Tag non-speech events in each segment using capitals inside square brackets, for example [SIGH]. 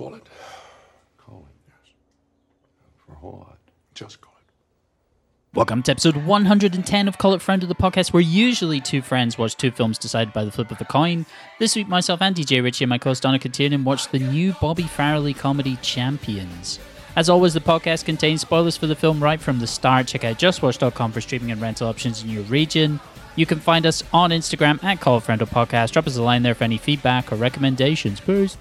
call it. Call it, yes. For a whole lot. Just call it. Welcome to episode 110 of Call It Friendo the podcast, where usually two friends watch two films decided by the flip of a coin. This week, myself Andy Jay Ritchie and my co host Donnchadh Tiernan watched the new Bobby Farrelly comedy Champions. As always, the podcast contains spoilers for the film right from the start. Check out justwatch.com for streaming and rental options in your region. You can find us on Instagram at Call It Friendo Podcast. Drop us a line there for any feedback or recommendations. Peace.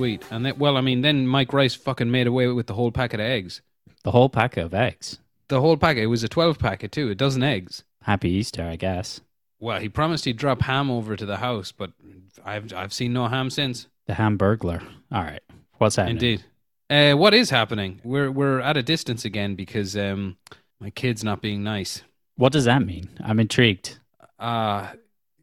Sweet. And then, well, I mean, then Mike Rice fucking made away with the whole packet of eggs. The whole packet of eggs. The whole packet. It was a 12 packet, too, a dozen eggs. Happy Easter, I guess. Well, he promised he'd drop ham over to the house, but I've I've seen no ham since. The Hamburglar. All right. What's happening? Indeed. Uh, what is happening? We're we're at a distance again because um, my kid's not being nice. What does that mean? I'm intrigued. Uh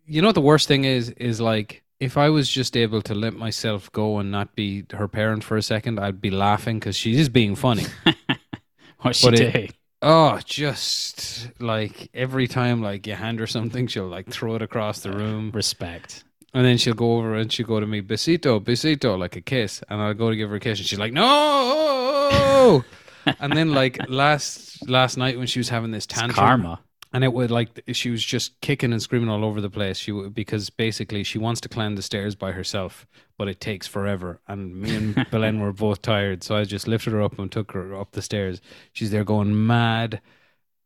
you know what the worst thing is is like if I was just able to let myself go and not be her parent for a second, I'd be laughing because she is being funny. [LAUGHS] What's she doing? Oh, just like every time like you hand her something, she'll like throw it across the ah, room. Respect. And then she'll go over and she'll go to me, besito, besito, like a kiss. And I'll go to give her a kiss and she's like, no. [LAUGHS] and then like last last night when she was having this It's tantrum, karma. And it would like she was just kicking and screaming all over the place. She because basically she wants to climb the stairs by herself, but it takes forever. And me and [LAUGHS] Belen were both tired, so I just lifted her up and took her up the stairs. She's there going mad.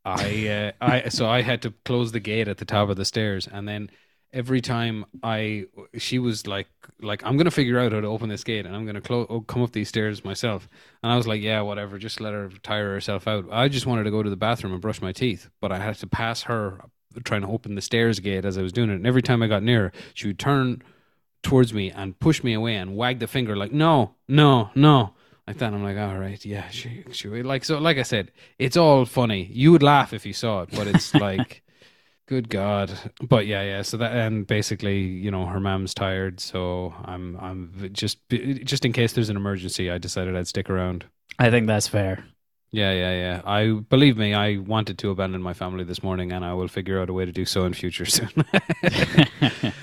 I uh, I so I had to close the gate at the top of the stairs, and then every time I she was like like I'm gonna figure out how to open this gate, and I'm gonna clo- oh, come up these stairs myself. And I was like, yeah, whatever, just let her tire herself out. I just wanted to go to the bathroom and brush my teeth, but I had to pass her trying to open the stairs gate as I was doing it. And every time I got near her, she would turn towards me and push me away and wag the finger like, no, no, no. Like that, I'm like, all right, yeah, she, she, like so. Like I said, it's all funny. You would laugh if you saw it, but it's [LAUGHS] like, good God. But yeah, yeah. So that, and basically, you know, her mom's tired, so I'm, I'm just, just in case there's an emergency, I decided I'd stick around. I think that's fair. Yeah, yeah, yeah. I believe me, I wanted to abandon my family this morning, and I will figure out a way to do so in future soon. [LAUGHS]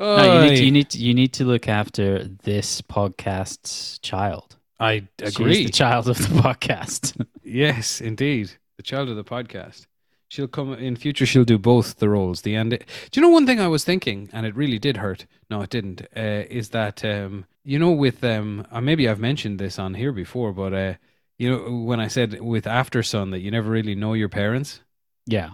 No, you need, to, you need to you need to look after this podcast's child. I She's agree. the child of the [LAUGHS] podcast. Yes, indeed. The child of the podcast. She'll come in future. She'll do both the roles. The end. Do you know one thing I was thinking, and it really did hurt? No, it didn't. Uh, is that um, you know with um, uh, maybe I've mentioned this on here before, but uh, you know when I said with Aftersun that you never really know your parents. yeah,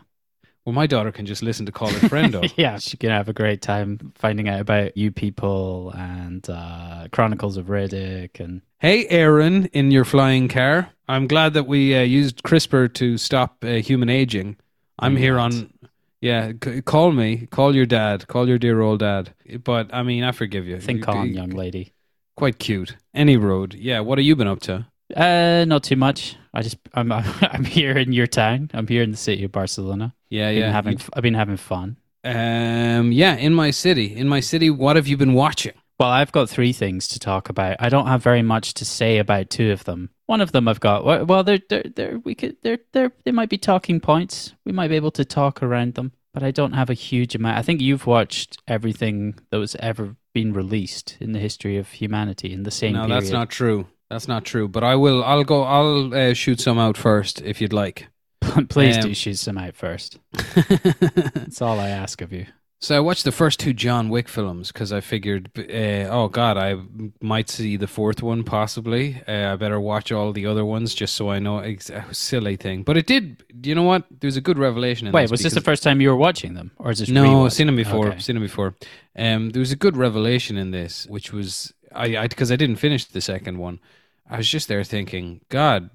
Well, my daughter can just listen to Call It [LAUGHS] Friendo. yeah. She can have a great time finding out about you people and uh, Chronicles of Riddick and Hey, Aaron, in your flying car. I'm glad that we uh, used CRISPR to stop uh, human aging. I'm here on. Yeah, c- call me. Call your dad. Call your dear old dad. But I mean, I forgive you. think You- on, you- young lady. Quite cute. Any road. Yeah. What have you been up to? Uh, not too much. I just I'm [LAUGHS] I'm here in your town. I'm here in the city of Barcelona. Yeah, Been yeah. having I've been having fun. um, yeah. In my city. In my city. What have you been watching? Well, I've got three things to talk about. I don't have very much to say about two of them. One of them I've got. Well, they're they're, they're we could they're they're they might be talking points. We might be able to talk around them, but I don't have a huge amount. I think you've watched everything that was ever been released in the history of humanity in the same no, period. that's not true. That's not true. But I will. I'll go. I'll uh, shoot some out first if you'd like. [LAUGHS] Please Um, do shoot some out first. [LAUGHS] That's all I ask of you. So I watched the first two John Wick films because I figured, uh, oh God, I might see the fourth one possibly. Uh, I better watch all the other ones just so I know. Ex- a silly thing, but it did. You know what? There was a good revelation. In Wait, was this the first time you were watching them, or is this No. I've seen them before. Okay. Seen them before. Um, there was a good revelation in this, which was I because I, didn't finish the second one. I was just there thinking, God,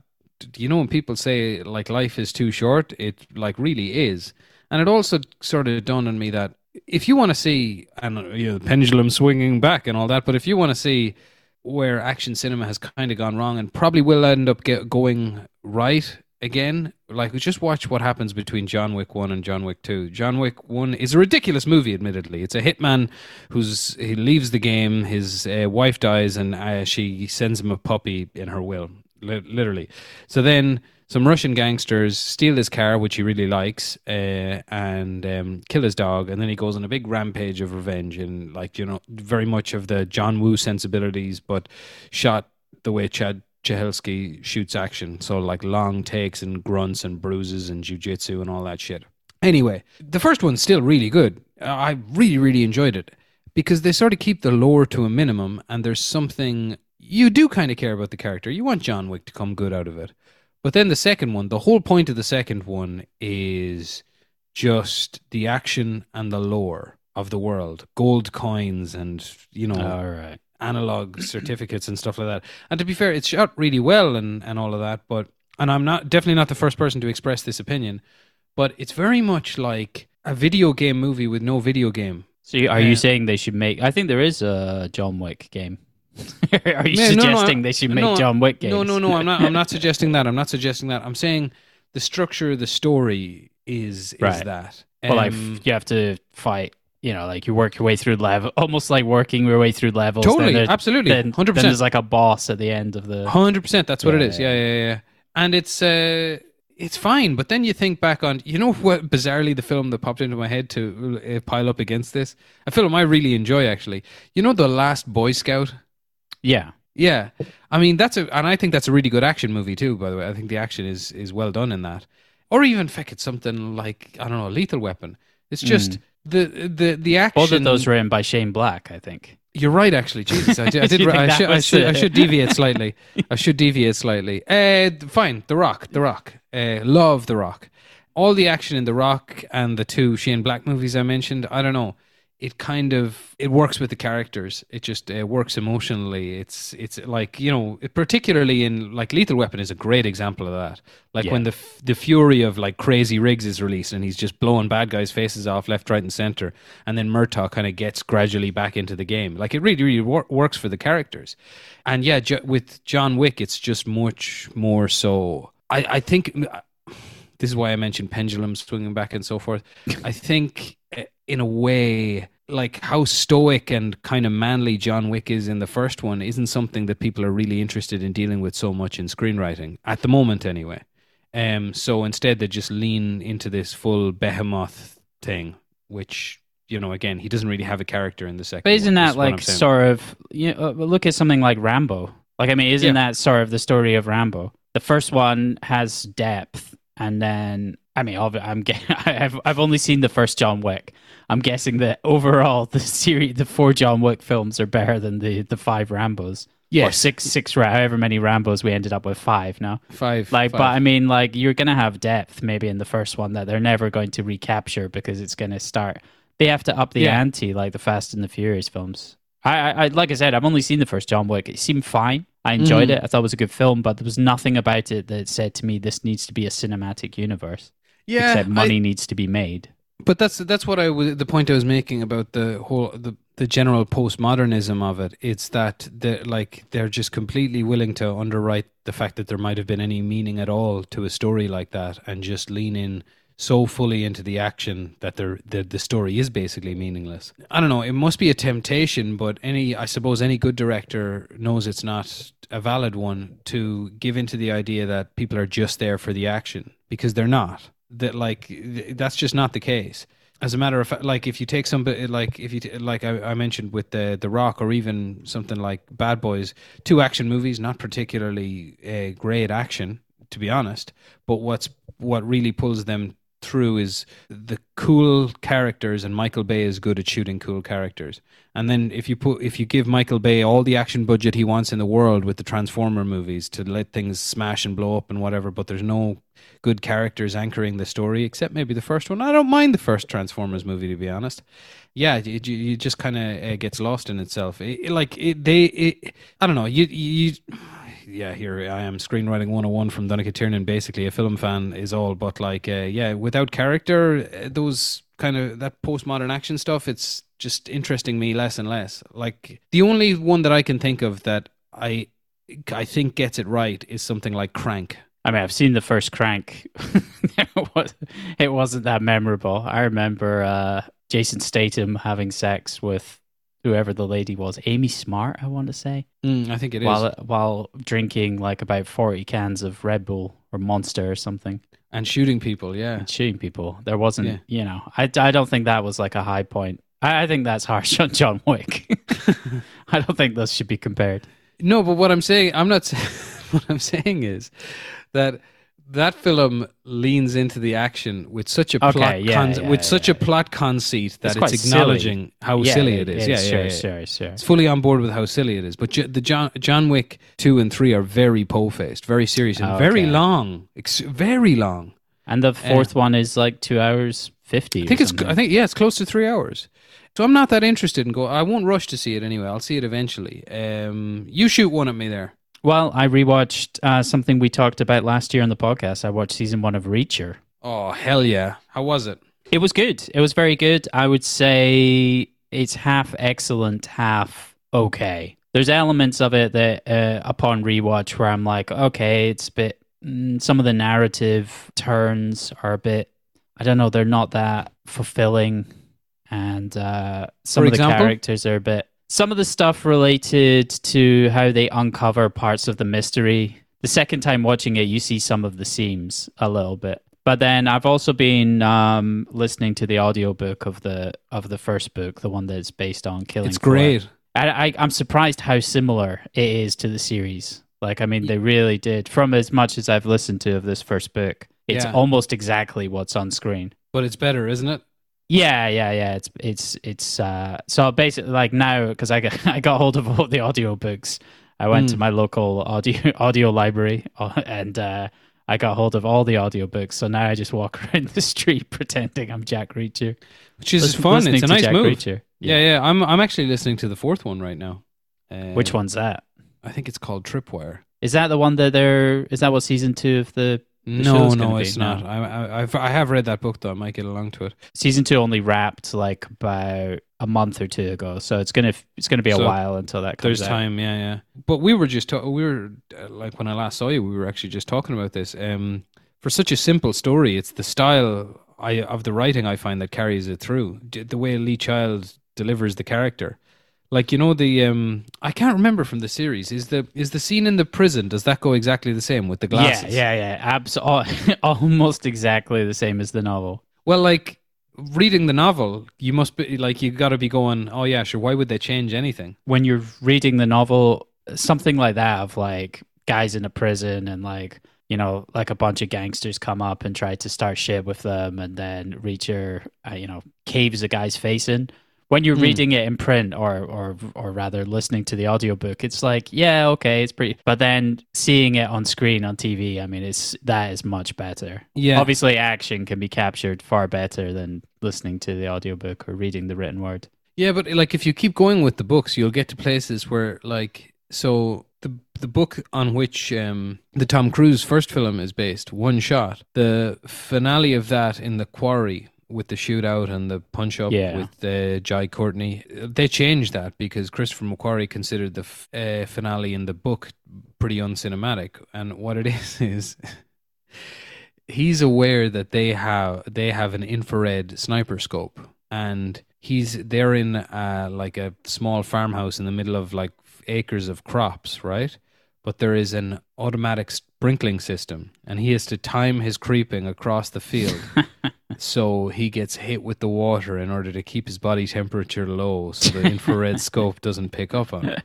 you know when people say like life is too short, it like really is, and it also sort of dawned on me that if you want to see and you know the pendulum swinging back and all that, but if you want to see where action cinema has kind of gone wrong and probably will end up get going right again. Like, just watch what happens between John Wick 1 and John Wick 2. John Wick 1 is a ridiculous movie, admittedly. It's a hitman who's he leaves the game, his uh, wife dies, and uh, she sends him a puppy in her will. li- literally. So then some Russian gangsters steal his car, which he really likes, uh, and um, kill his dog. And then he goes on a big rampage of revenge and, like, you know, very much of the John Woo sensibilities, but shot the way Chad Stahelski shoots action. So, like, long takes and grunts and bruises and jujitsu and all that shit. Anyway, the first one's still really good. I really, really enjoyed it because they sort of keep the lore to a minimum and there's something you do kind of care about the character. You want John Wick to come good out of it. But then the second one, the whole point of the second one is just the action and the lore of the world, gold coins and, you know, All right. analog [CLEARS THROAT] certificates and stuff like that. And to be fair, it's shot really well and, and all of that. But and I'm not definitely not the first person to express this opinion, but it's very much like a video game movie with no video game. So you, are you saying they should make? I think there is a John Wick game. [LAUGHS] are you Yeah, no, no, suggesting they should make no, John Wick games? No, no, no. I'm not. I'm not [LAUGHS] suggesting that. I'm not suggesting that. I'm saying the structure of the story is is Right. that. Well, like Um, you have to fight. You know, like you work your way through level, almost like working your way through levels. totally, there- absolutely, Then, hundred then percent. there's like a boss at the end of the. Hundred percent. That's what it Yeah, is. Yeah, yeah, yeah. And it's uh, it's fine. But then you think back on, you know, what bizarrely the film that popped into my head to uh, pile up against this, a film I really enjoy actually. You know, the Last Boy Scout. Yeah, Yeah, I mean that's a, and I think that's a really good action movie too. By the way, I think the action is is well done in that. Or even feck it's something like I don't know, Lethal Weapon. It's just the the the action. both of those written by Shane Black, I think. You're right, actually. Jesus, I [LAUGHS] did. I, did I, should, I, should, I should deviate slightly. I should deviate slightly. Uh, fine, The Rock. The Rock. Uh, love The Rock. All the action in The Rock and the two Shane Black movies I mentioned. I don't know. It kind of it works with the characters. It just uh, works emotionally. It's it's like you know, particularly in like Lethal Weapon is a great example of that. Like Yeah. when the f- the fury of like Crazy Riggs is released and he's just blowing bad guys' faces off left, right, and center, and then Murtaugh kind of gets gradually back into the game. Like it really, really wor- works for the characters. And yeah, ju- with John Wick, it's just much more so. I I think this is why I mentioned pendulum swinging back and so forth. I think in a way. Like how stoic and kind of manly John Wick is in the first one isn't something that people are really interested in dealing with so much in screenwriting at the moment, anyway. Um, so instead, they just lean into this full behemoth thing, which you know, again, he doesn't really have a character in the second. But isn't one, that is like sort of you know, uh, look at something like Rambo? Like I mean, isn't Yeah. that sort of the story of Rambo? The first one has depth, and then I mean, I'm [LAUGHS] I've I've only seen the first John Wick. I'm guessing that overall the series, the four John Wick films are better than the the five Rambos. or six six however many Rambos we ended up with five now. five? Like, five. but I mean, like you're gonna have depth maybe in the first one that they're never going to recapture because it's gonna start. They have to up the Yeah. ante, like the Fast and the Furious films. I, I, I, like I said, I've only seen the first John Wick. It seemed fine. I enjoyed Mhm. it. I thought it was a good film, but there was nothing about it that said to me this needs to be a cinematic universe. Yeah, except I- money needs to be made. But that's that's what I was the point I was making about the whole the the general postmodernism of it. It's that they like they're just completely willing to underwrite the fact that there might have been any meaning at all to a story like that, and just lean in so fully into the action that they're, the the story is basically meaningless. I don't know. It must be a temptation, but any I suppose any good director knows it's not a valid one to give into the idea that people are just there for the action because they're not that like th- that's just not the case. As a matter of fact like if you take somebody like if you t- like I, I mentioned with the the rock or even something like bad boys two action movies not particularly uh, great action to be honest but what's what really pulls them through is the cool characters and Michael Bay is good at shooting cool characters. And then if you put if you give Michael Bay all the action budget he wants in the world with the Transformer movies to let things smash and blow up and whatever, but there's no good characters anchoring the story except maybe the first one. I don't mind the first Transformers movie to be honest. Yeah, it, just kind of uh, gets lost in itself. It, it- like they, I don't know. You, you, yeah, here I am, screenwriting 101 from Donnchadh Tiernan, basically a film fan is all, but like, uh, yeah, without character, uh, those kind of that postmodern action stuff, it's just interesting me less and less. Like the only one that I can think of that I, I think gets it right is something like Crank. I mean, I've seen the first Crank. [LAUGHS] it, was, it wasn't that memorable. I remember uh, Jason Statham having sex with whoever the lady was, Amy Smart, I want to say, Mm, I think it is. while while drinking like about forty cans of Red Bull or Monster or something and shooting people, yeah. and shooting people. There wasn't, Yeah. you know, I, I don't think that was like a high point. I, I think that's harsh on John Wick. [LAUGHS] I don't think those should be compared. No, but what I'm saying, I'm not. [LAUGHS] saying- what I'm saying is that that film leans into the action with such a Okay, plot, yeah, con- yeah, with such yeah. a plot conceit that it's silly. acknowledging how Yeah, silly it is. Yeah, yeah, sure, yeah. sure, sure. It's fully on board with how silly it is. But J- the John John Wick two and three are very po faced, very serious, and Oh, very long. Ex- very long. And the fourth one is like two hours fifty. I think it's. I think yeah, it's close to three hours. So I'm not that interested in go. I won't rush to see it anyway. I'll see it eventually. Um, you shoot one at me there. Well, I rewatched uh, something we talked about last year on the podcast. I watched season one of Reacher. Oh hell yeah! How was it? It was good. It was very good. I would say it's half excellent, half okay. There's elements of it that, uh, upon rewatch, where I'm like, okay, it's a bit. Mm, some of the narrative turns are a bit. I don't know. They're not that fulfilling, and uh, some For of the example? characters are a bit. Some of the stuff related to how they uncover parts of the mystery. The second time watching it, you see some of the seams a little bit. But then I've also been um, listening to the audiobook of the of the first book, the one that's based on Killing. It's Floor. great. I, I, I'm surprised how similar it is to the series. Like, I mean, they really did. From as much as I've listened to of this first book, it's Yeah. almost exactly what's on screen. But it's better, isn't it? Yeah, yeah, yeah. It's it's it's uh so basically like now because I got [LAUGHS] I got hold of all the audiobooks. I went to Mm. my local audio [LAUGHS] audio library [LAUGHS] and uh I got hold of all the audiobooks. So now I just walk around the street pretending I'm Jack Reacher. Which is Listen- fun. It's a nice Jack move. Reacher. Yeah. yeah, I'm I'm actually listening to the fourth one right now. Uh, Which one's that? I think it's called Tripwire. Is that the one that they're is that what season 2 of the No, no, gonna be? it's No. not. I, I, I've, I have read that book though. I might get along to it. season 2 only wrapped like about a month or two ago. So it's going to it's going to be a So while until that comes There's out. time, yeah, yeah. But we were just ta- we were uh, like when I last saw you, we were actually just talking about this. Um, for such a simple story, it's the style I of the writing I find that carries it through. The way Lee Child delivers the character, like you know the um, I can't remember from the series. Is the is the scene in the prison? Does that go exactly the same with the glasses? Yeah, yeah, yeah. Abs- [LAUGHS] al- almost exactly the same as the novel. Well, like reading the novel, you must be like you got to be going. Oh yeah, sure. Why would they change anything? When you're reading the novel, something like that of like guys in a prison and like you know like a bunch of gangsters come up and try to start shit with them, and then Reacher, uh, you know, caves a guy's face in. When you're Hmm. reading it in print, or or or rather listening to the audiobook, it's like yeah, okay, it's pretty. But then seeing it on screen on TV, I mean, it's that is much better. Yeah, Obviously, action can be captured far better than listening to the audiobook or reading the written word. Yeah, but like if you keep going with the books, you'll get to places where like so the the book on which um, the Tom Cruise first film is based, One Shot, the finale of that in the quarry with the shootout and the punch up Yeah. with uh, Jai Courtney, they changed that because Christopher McQuarrie considered the f- uh, finale in the book pretty uncinematic, and what it [LAUGHS] is is. [LAUGHS] He's aware that they have they have an infrared sniper scope, and he's they're in uh, like a small farmhouse in the middle of like acres of crops, right? But there is an automatic sprinkling system, and he has to time his creeping across the field, [LAUGHS] so he gets hit with the water in order to keep his body temperature low, so the infrared [LAUGHS] scope doesn't pick up on it.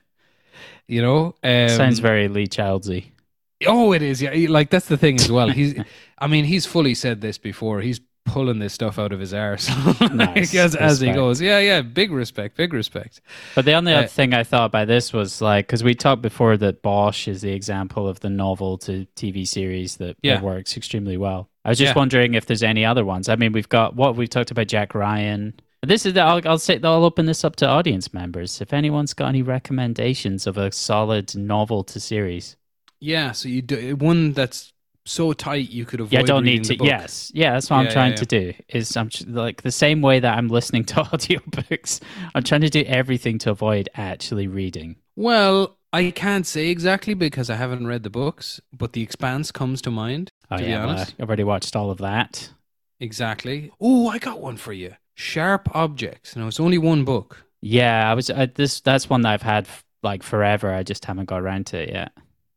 You know, um, Sounds very Lee Childsy. Oh, it is. Yeah, like that's the thing as well. He's, I mean, he's fully said this before. He's pulling this stuff out of his arse [LAUGHS] Nice. as, as he goes. Yeah, yeah. Big respect. Big respect. But the only Uh, other thing I thought by this was like, because we talked before that Bosch is the example of the novel to TV series that, that works extremely well. I was just Yeah. wondering if there's any other ones. I mean, we've got what we've talked about Jack Ryan. This is I'll, I'll say I'll open this up to audience members. If anyone's got any recommendations of a solid novel to series, Yeah. So you do one that's so tight you could avoid. yeah, I don't need to. Yes, yeah, that's what I'm trying yeah, to do. Is I'm like the same way that I'm listening to [LAUGHS] audiobooks. I'm trying to do everything to avoid actually reading. Well, I can't say exactly because I haven't read the books, but The Expanse comes to mind. Oh to be yeah, well, honest, I've already watched all of that. exactly. Oh, I got one for you. Sharp Objects. Now it's only one book. Yeah, I was. I, this that's one that I've had like forever. I just haven't got around to it yet.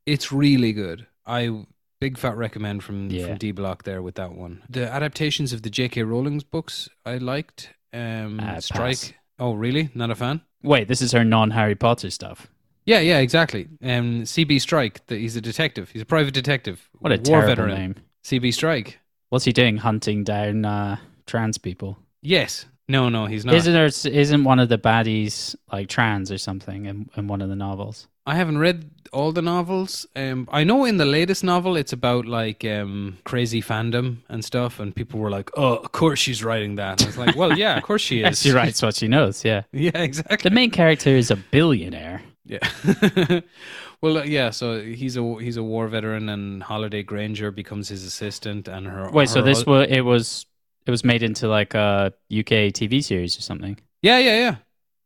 It's really good. I big fat recommend from Yeah. from D Block there with that one. The adaptations of the J.K. Rowling's books I liked. Um, Uh, Strike. pass. Oh, really? Not a fan? Wait, this is her non Harry Potter stuff. Yeah, yeah, exactly. Um, CB Strike. The, he's a detective. He's a private detective. What a war terrible veteran. name. CB Strike. What's he doing? Hunting down uh, trans people? Yes. No, no, he's not. Isn't there? Isn't one of the baddies like trans or something in, in one of the novels? I haven't read all the novels. Um, I know in the latest novel it's about like um, crazy fandom and stuff, and people were like, "Oh, of course she's writing that." And it's like, "Well, yeah, of course she [LAUGHS] is." she writes what she knows. Yeah, [LAUGHS] Yeah, exactly. the main character is a billionaire. Yeah. [LAUGHS] well, uh, yeah. So he's a he's a war veteran, and Holliday Grainger becomes his assistant, and her. Wait, so this was it was it was made into like a UK TV series or something. Yeah, yeah, yeah.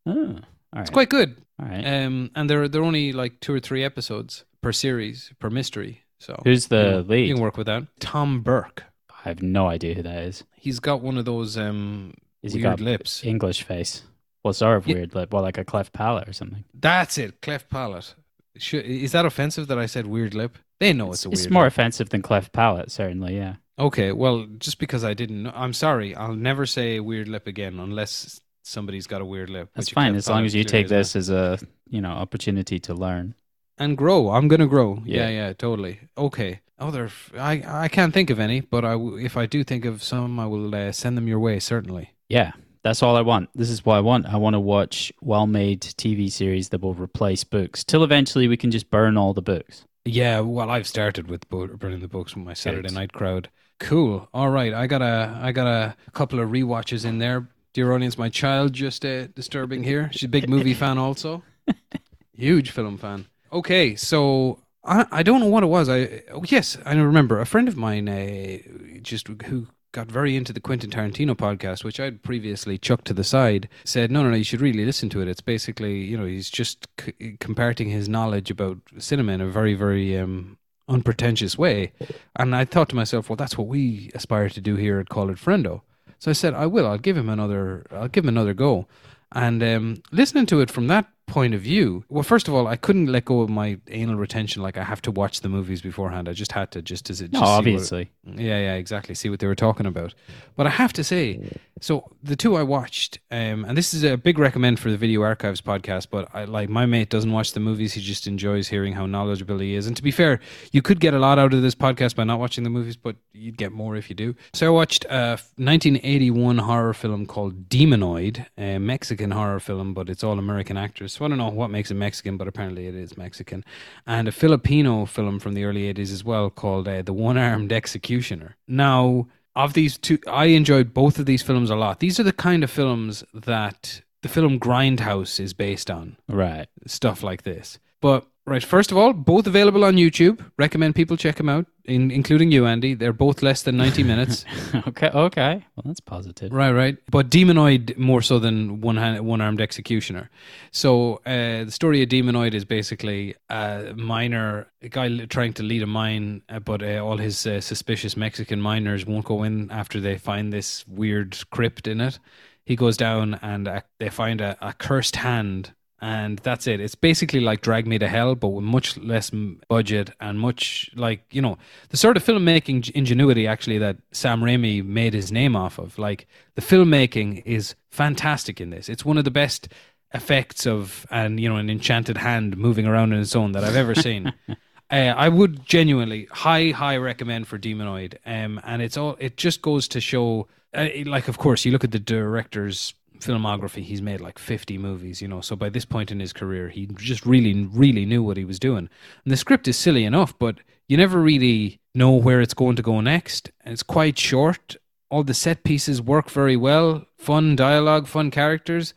Oh, all right, It's quite good. All right. Um, and they're they're only like two or three episodes per series per mystery. So Who's the you know, lead? You can work with that. Tom Burke. I have no idea who that is. He's got one of those um Is he weird got lips. English face? What sort of Yeah. weird lip? Well, like a cleft palate or something. That's it. Cleft palate. Should, is that offensive that I said weird lip? They know it's, a weird. It's more lip. offensive than cleft palate, certainly. Yeah. Okay, well, just because I didn't know, I'm sorry. I'll never say weird lip again unless somebody's got a weird lip. That's fine as long as you take this as a you know opportunity to learn. and grow. I'm gonna grow. Yeah, Yeah. yeah, totally. Okay. Other, f- I I can't think of any, but I w- if I do think of some, I will uh, send them your way. Certainly. Yeah, that's all I want. This is what I want. I want to watch well-made TV series that will replace books till eventually we can just burn all the books. Yeah. Well, I've started with burning the books with my Saturday night crowd. Cool. All right. I got a I got a, couple of rewatches in there. Dear audience, my child just uh, disturbing here. She's a big movie fan also. [LAUGHS] Huge film fan. Okay, so I I don't know what it was. I oh, yes, I remember a friend of mine uh, just who got very into the Quentin Tarantino podcast, which I'd previously chucked to the side, said, "No, no, no, you should really listen to it. It's basically, you know, he's just c- comparting his knowledge about cinema in a very, very um, unpretentious way." And I thought to myself, "Well, that's what we aspire to do here at Call It Friendo." So I said, "I will. I'll give him another. I'll give him another go." And um, listening to it from that point of view, well, first of all, I couldn't let go of my anal retention. Like I have to watch the movies beforehand. I just had to, just as it. No, just what- obviously. yeah, yeah, exactly. See what they were talking about. But I have to say, so the two I watched, um, and this is a big recommend for the Video Archives podcast. But I like my mate doesn't watch the movies; he just enjoys hearing how knowledgeable he is. And to be fair, you could get a lot out of this podcast by not watching the movies, but you'd get more if you do. So I watched a 1981 horror film called Demonoid, a Mexican horror film, but it's all American actors. So I don't know what makes it Mexican, but apparently it is Mexican. And a Filipino film from the early 80s as well called uh, The One Armed Executioner. Now, of these two, I enjoyed both of these films a lot. These are the kind of films that the film Grindhouse is based on Right. stuff like this. But right, first of all, both available on YouTube. Recommend people check them out, in, including you, Andy. They're both less than ninety minutes. [LAUGHS] okay. Okay. Well, that's positive. right, right. But Demonoid more so than one hand, one armed executioner. So uh, the story of Demonoid is basically a miner, a guy trying to lead a mine, uh, but uh, all his uh, suspicious Mexican miners won't go in after they find this weird crypt in it. He goes down and uh, they find a, a cursed hand and that's it. It's basically like Drag Me to Hell, but with much less budget and much like you know the sort of filmmaking ingenuity actually that Sam Raimi made his name off of. Like the filmmaking is fantastic in this. It's one of the best effects of and you know an enchanted hand moving around in its own that I've ever seen. [LAUGHS] Uh, I would genuinely high high recommend for Demonoid, um, and it's all it just goes to show, uh, like of course you look at the director's filmography, he's made like fifty movies, you know. So by this point in his career, he just really really knew what he was doing. And the script is silly enough, but you never really know where it's going to go next. And it's quite short. All the set pieces work very well. Fun dialogue, fun characters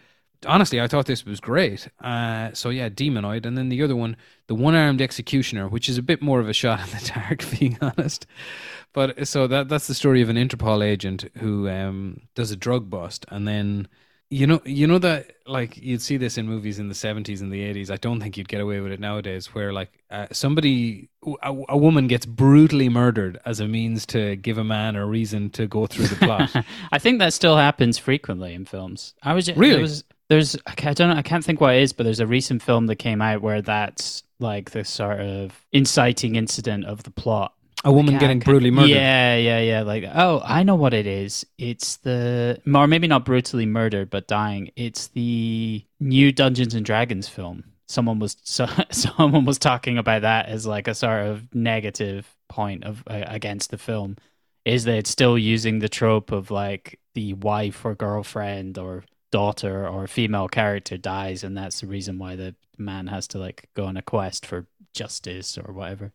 honestly, I thought this was great. Uh, so yeah, Demonoid, and then the other one, the one-armed executioner, which is a bit more of a shot in the [LAUGHS] dark, being honest. But so that that's the story of an Interpol agent who um, does a drug bust, and then you know you know that like you'd see this in movies in the 70s and the 80s i don't think you'd get away with it nowadays where like uh, somebody a, a woman gets brutally murdered as a means to give a man a reason to go through the plot [LAUGHS] I think that still happens frequently in films. I was Really? there was There's I don't know I can't think what it is, but there's a recent film that came out where that's like the sort of inciting incident of the plot. A woman getting can't- brutally murdered. Yeah, yeah, yeah. Like, oh, I know what it is. It's the, or maybe not brutally murdered, but dying. It's the new Dungeons and Dragons film. Someone was, [LAUGHS] so, someone was talking about that as like a sort of negative point of uh, against the film. Is that it's still using the trope of like the wife or girlfriend or daughter or female character dies, and that's the reason why the man has to like go on a quest for justice or whatever.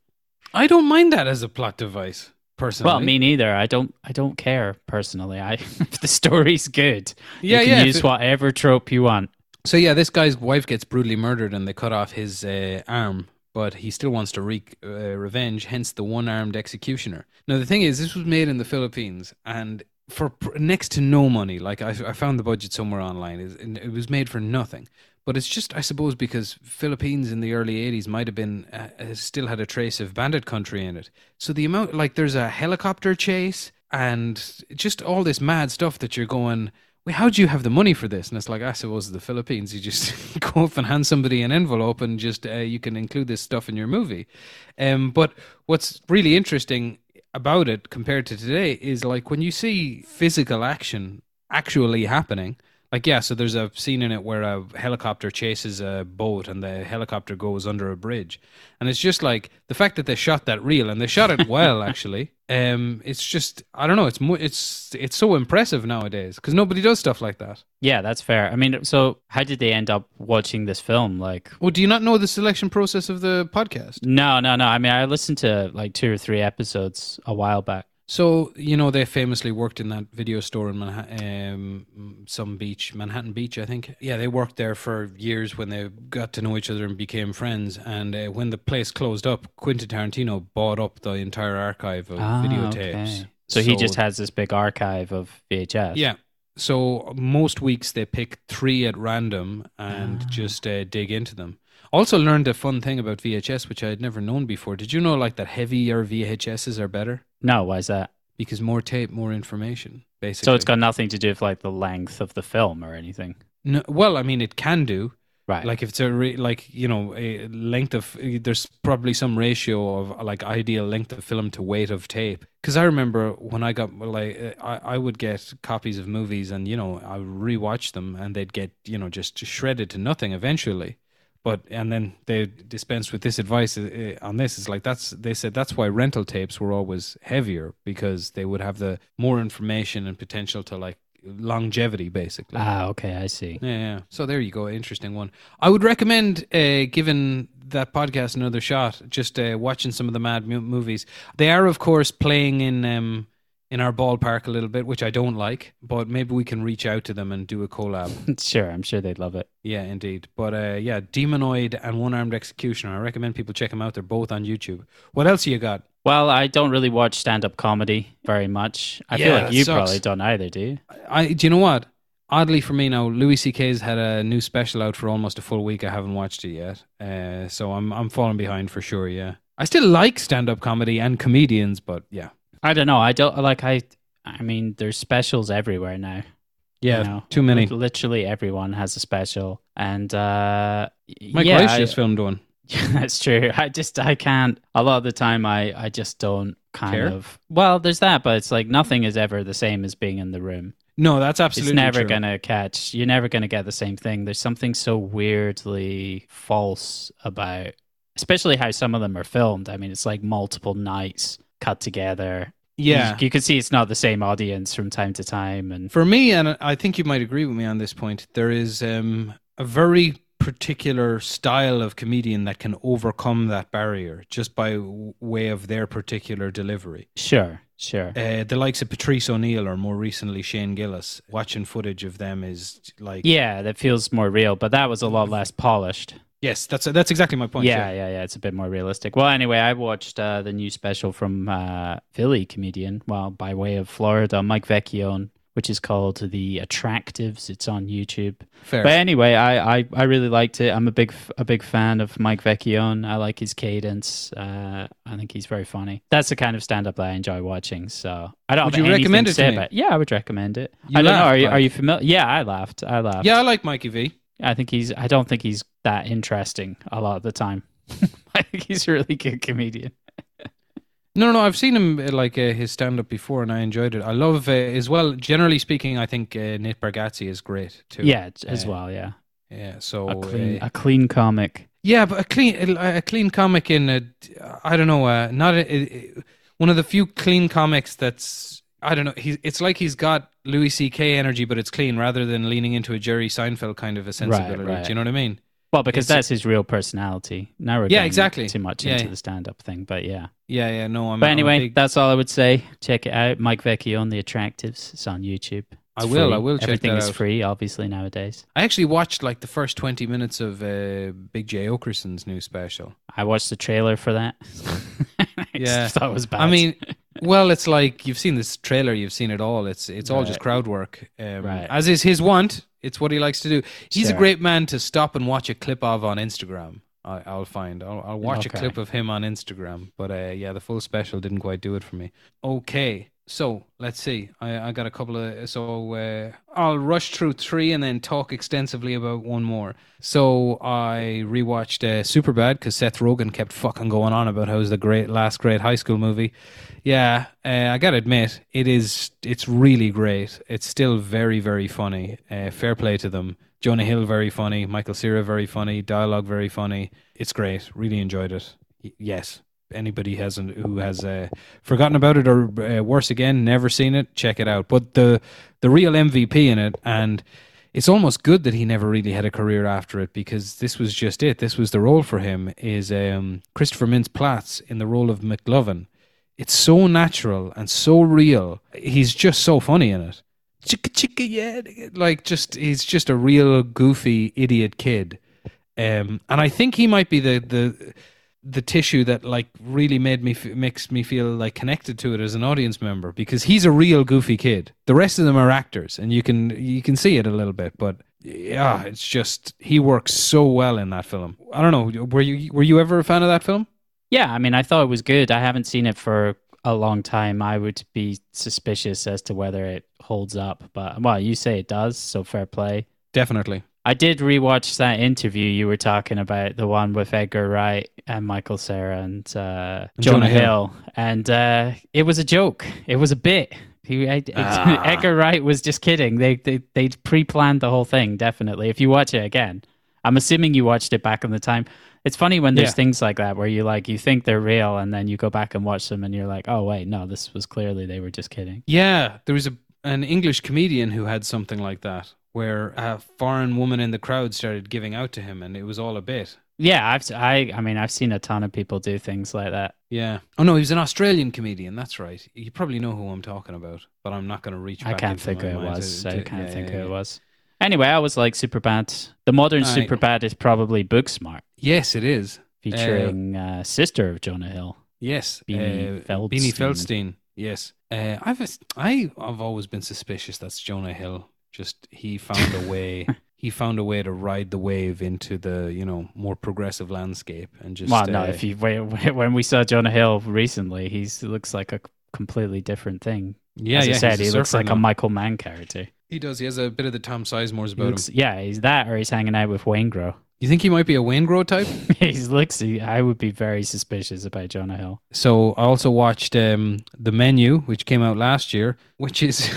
I don't mind that as a plot device, personally. Well, me neither. I don't. I don't care personally. I [LAUGHS] if the story's good, Yeah, you can yeah, use it- whatever trope you want. So yeah, this guy's wife gets brutally murdered, and they cut off his uh, arm, but he still wants to wreak uh, revenge. Hence, the one-armed executioner. Now, the thing is, this was made in the Philippines, and for next to no money. Like I, I found the budget somewhere online. It, it was made for nothing. But it's just, I suppose, because Philippines in the early '80s might have been uh, still had a trace of bandit country in it. So the amount, like, there's a helicopter chase and just all this mad stuff that you're going wait, how do you have the money for this? And it's like, I suppose the Philippines, you just [LAUGHS] go up and hand somebody an envelope and just, uh, you can include this stuff in your movie. Um, but what's really interesting about it compared to today is like when you see physical action actually happening, like, yeah, so there's a scene in it where a helicopter chases a boat and the helicopter goes under a bridge. And it's just like the fact that they shot that reel and they shot it well, [LAUGHS] actually. Um, it's just, I don't know, it's mo- it's it's so impressive nowadays because nobody does stuff like that. Yeah, that's fair. I mean, so how did they end up watching this film? Like, Oh, do you not know the selection process of the podcast? no, no, no. I mean, I listened to like two or three episodes a while back. So you know they famously worked in that video store in Manhattan, um, some beach, Manhattan Beach, I think. Yeah, they worked there for years when they got to know each other and became friends. And uh, when the place closed up, Quentin Tarantino bought up the entire archive of Ah, videotapes. okay. So, he just has this big archive of VHS. Yeah. So most weeks they pick three at random and Ah. just uh, dig into them. Also learned a fun thing about VHS, which I had never known before. Did you know like that heavier VHSs are better No, why is that? because more tape, more information, basically. So it's got nothing to do with like the length of the film or anything. no, well, I mean, it can do. Right. Like if it's a re- like you know a length of eh, there's probably some ratio of like ideal length of film to weight of tape. Because I remember when I got like eh, I I would get copies of movies and you know I would rewatch them and they'd get you know just shredded to nothing eventually. But and then they dispensed with this advice uh, on this. It's like that's they said that's why rental tapes were always heavier because they would have the more information and potential to like longevity basically. ah, okay, I see. Yeah, yeah. So there you go. Interesting one. I would recommend uh, giving that podcast another shot. Just uh, watching some of the mad movies. They are, of course, playing in um, in our ballpark a little bit, which I don't like. But maybe we can reach out to them and do a collab. [LAUGHS] sure, I'm sure they'd love it. yeah, indeed. But uh, yeah, Demonoid and One Armed Executioner. I recommend people check them out. They're both on YouTube. What else you got? Well, I don't really watch stand up comedy very much. I feel like you probably don't either, do you? I do you know what? Oddly for me now, Louis C.K.'s had a new special out for almost a full week. I haven't watched it yet, uh, so I'm I'm falling behind for sure. Yeah, I still like stand up comedy and comedians, but yeah, I don't know. I don't like I I mean there's specials everywhere now. yeah, you know? too many. Like, literally everyone has a special and uh Mike yeah, Rice I- just filmed one. [LAUGHS] that's true. I just I can't a lot of the time I I just don't kind Care? of Well, there's that, but it's like nothing is ever the same as being in the room. No, that's absolutely it's never true. gonna catch you're never gonna get the same thing there's something so weirdly false about especially how some of them are filmed i mean it's like multiple nights cut together Yeah, you, you can see it's not the same audience from time to time and for me, and I think you might agree with me on this point. There is um, a very particular style of comedian that can overcome that barrier just by way of their particular delivery. sure sure Uh, the likes of Patrice O'Neal or more recently Shane Gillis, watching footage of them is like yeah that feels more real but that was a lot less polished yes, that's that's exactly my point. yeah, yeah, yeah. It's a bit more realistic. Well, anyway, I watched uh, the new special from uh, Philly comedian, well, by way of Florida, Mike Vecchione, which is called The Attractives. It's on YouTube. Fair. But anyway, I, I, I really liked it. I'm a big a big fan of Mike Vecchione. I like his cadence. Uh, I think he's very funny. That's the kind of stand up that I enjoy watching. So I don't Would you recommend it to me? about. Yeah, I would recommend it. You I don't know. Are you are you familiar? Yeah, I laughed. I laughed. yeah, I like Mikey V. I think he's. I don't think he's that interesting a lot of the time. [LAUGHS] I think he's a really good comedian. No, no, no. I've seen him uh, like uh, his stand up before, and I enjoyed it. I love uh, as well. Generally speaking, I think uh, Nate Bargatze is great too. Yeah, as Uh, well. Yeah, yeah. So a clean uh, a clean comic. yeah, but a clean a, clean comic in a I don't know, uh, not a, a- one of the few clean comics that's I don't know. He's it's like he's got Louis C.K. energy, but it's clean rather than leaning into a Jerry Seinfeld kind of a sensibility. right. Do you know what I mean? Well, because it's- that's his real personality. Now we're Yeah, exactly. too much Yeah. into the stand-up thing, but yeah. Yeah, yeah. No, I'm. But I'm anyway, big- that's all I would say. Check it out. Mike Vecchione the Attractives. It's on YouTube. I will, free. I will check it out. Everything that is out. free, obviously nowadays. I actually watched like the first twenty minutes of uh, Big Jay Oakerson's new special. I watched the trailer for that. [LAUGHS] I Yeah. just thought it was bad. I mean, well, it's like you've seen this trailer, you've seen it all. It's it's all just crowd work, um, Right. as is his want. It's what he likes to do. He's a great man to stop and watch a clip of on Instagram. I, I'll find. I'll, I'll watch a clip of him on Instagram. But uh, yeah, the full special didn't quite do it for me. Okay, so let's see. I, I got a couple of. So uh, I'll rush through three and then talk extensively about one more. So I rewatched uh, Superbad because Seth Rogen kept fucking going on about how it was the great last great high school movie. Yeah, uh, I gotta admit, it is. It's really great. It's still very, very funny. Uh, fair play to them. Jonah Hill very funny. Michael Cera very funny. Dialogue very funny. It's great. Really enjoyed it. Y- yes. Anybody hasn't who has uh, forgotten about it or uh, worse again, never seen it, check it out. But the the real MVP in it, and it's almost good that he never really had a career after it because this was just it. This was the role for him. Is um, Christopher Mintz-Plasse in the role of McLovin. It's so natural and so real. He's just so funny in it. Chicka chicka yeah, like just he's just a real goofy idiot kid. Um, and I think he might be the the the tissue that like really made me f- makes me feel like connected to it as an audience member because he's a real goofy kid. The rest of them are actors, and you can you can see it a little bit, but yeah, it's just he works so well in that film. I don't know. Were you were you ever a fan of that film? yeah, I mean, I thought it was good. I haven't seen it for a long time. I would be suspicious as to whether it holds up, but well, you say it does, so fair play. Definitely. I did rewatch that interview you were talking about, the one with Edgar Wright and Michael Cera and uh, And Jonah, Jonah Hill. Hill, and uh, it was a joke. It was a bit. He, Ed- Ah. [LAUGHS] Edgar Wright was just kidding. They they they pre-planned the whole thing. Definitely, if you watch it again, I'm assuming you watched it back in the time. It's funny when there's Yeah. things like that where you like you think they're real, and then you go back and watch them, and you're like, oh wait, no, this was clearly they were just kidding. Yeah, there was a an English comedian who had something like that, where a foreign woman in the crowd started giving out to him, and it was all a bit. Yeah, I've I I mean I've seen a ton of people do things like that. Yeah. Oh no, he was an Australian comedian. That's right. You probably know who I'm talking about, but I'm not going to reach. Out. I can't think who it was. to- I can't yeah, think yeah, who yeah. it was. Anyway, I was like Superbad. The modern Aye. Superbad is probably Booksmart, Yes, it is. featuring uh, sister of Jonah Hill. Yes, Beanie uh, Beanie Feldstein. Feldstein. Yes, uh, I've I I've always been suspicious that's Jonah Hill. Just he found a way. [LAUGHS] he found a way to ride the wave into the you know more progressive landscape and just. well, no, uh, if you when [LAUGHS] we saw Jonah Hill recently, he looks like a completely different thing. yeah, As yeah, I said, he looks like a. Michael Mann character. He does. He has a bit of the Tom Sizemores He about looks, him. yeah, he's that, or he's hanging out with Wayne Grow. You think he might be a Wayne Grow type? [LAUGHS] he looks. He, I would be very suspicious about Jonah Hill. So I also watched um, the menu, which came out last year, which is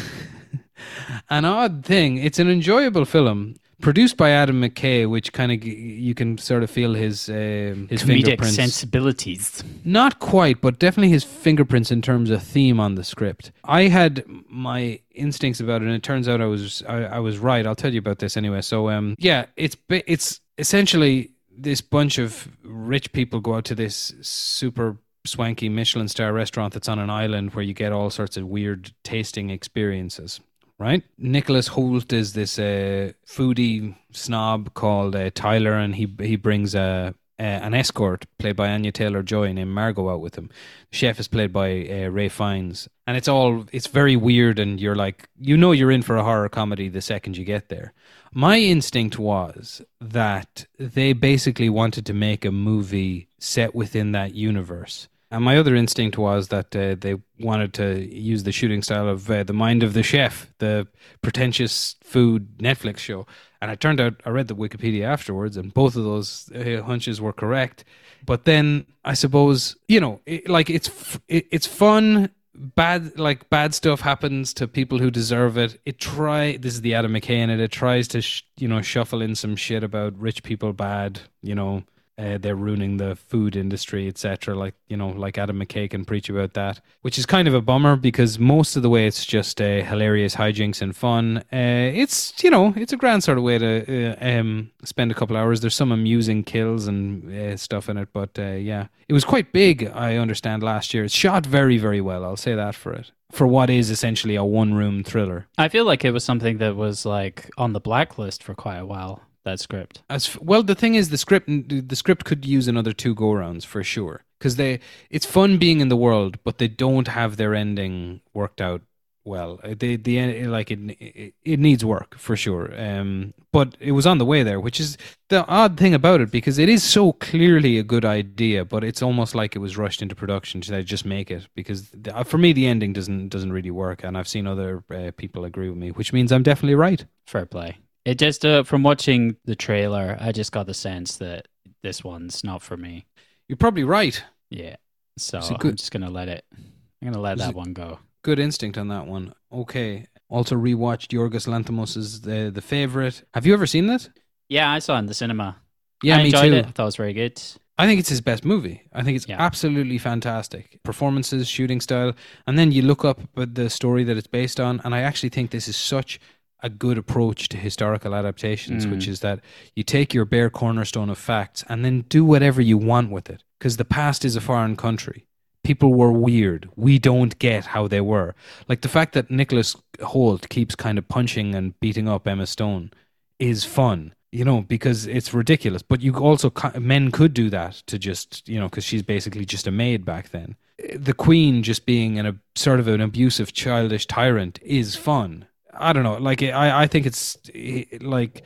an odd thing. It's an enjoyable film produced by Adam McKay, which kind of you can sort of feel his um, his Comedic fingerprints. sensibilities. Not quite, but definitely his fingerprints in terms of theme on the script. I had my instincts about it, and it turns out I was I, I was right. I'll tell you about this anyway. So, um, yeah, it's it's essentially this bunch of rich people go out to this super swanky Michelin star restaurant that's on an island where you get all sorts of weird tasting experiences. Right, Nicholas Hoult is this uh, foodie snob called uh, Tyler, and he he brings a uh, an escort played by Anya Taylor Joy named Margot out with him. Chef is played by uh, Ralph Fiennes, and it's all it's very weird, and you're like, you know, you're in for a horror comedy the second you get there. My instinct was that they basically wanted to make a movie set within that universe. And my other instinct was that uh, they wanted to use the shooting style of uh, The Mind of the Chef, the pretentious food Netflix show. And it turned out I read the Wikipedia afterwards, and both of those uh, hunches were correct. But then I suppose you know, it, like it's f- it, it's fun. Bad like bad stuff happens to people who deserve it. It try this is the Adam McKay in it. It tries to sh- you know shuffle in some shit about rich people bad. You know uh, they're ruining the food industry, etc. Like you know, like Adam McKay can preach about that, which is kind of a bummer because most of the way it's just uh, hilarious hijinks and fun. Uh, it's you know, it's a grand sort of way to uh, um, spend a couple hours. There's some amusing kills and uh, stuff in it, but uh, yeah, it was quite big. I understand last year. It's shot very very well. I'll say that for it. For what is essentially a one room thriller. I feel like it was something that was like on the blacklist for quite a while. That script. As f- well, the thing is, the script the script could use another two go rounds for sure because they it's fun being in the world, but they don't have their ending worked out well. Uh, They the en- like it it, it needs work for sure. Um, but it was on the way there, which is the odd thing about it because it is so clearly a good idea, but it's almost like it was rushed into production to just make it because the, uh, for me the ending doesn't doesn't really work, and I've seen other uh, people agree with me, which means I'm definitely right. Fair play. It just uh, from watching the trailer, I just got the sense that this one's not for me. You're probably right. Yeah. So a I'm good- just gonna let it. I'm gonna let that one go. good instinct on that one. Okay. Also rewatched Yorgos Lanthimos' the the favorite. Have you ever seen that? Yeah, I saw it in the cinema. Yeah, I me enjoyed too. it. I thought it was very good. I think it's his best movie. I think it's Yeah. absolutely fantastic. Performances, shooting style, and then you look up the story that it's based on, and I actually think this is such a good approach to historical adaptations, Mm. which is that you take your bare cornerstone of facts and then do whatever you want with it. Because the past is a foreign country. People were weird. We don't get how they were. Like the fact that Nicholas Hoult keeps kind of punching and beating up Emma Stone is fun, you know, because it's ridiculous. But you also men could do that to just, you know, because she's basically just a maid back then. The Queen just being an, a sort of an abusive, childish tyrant is fun. I don't know. Like I, I think it's like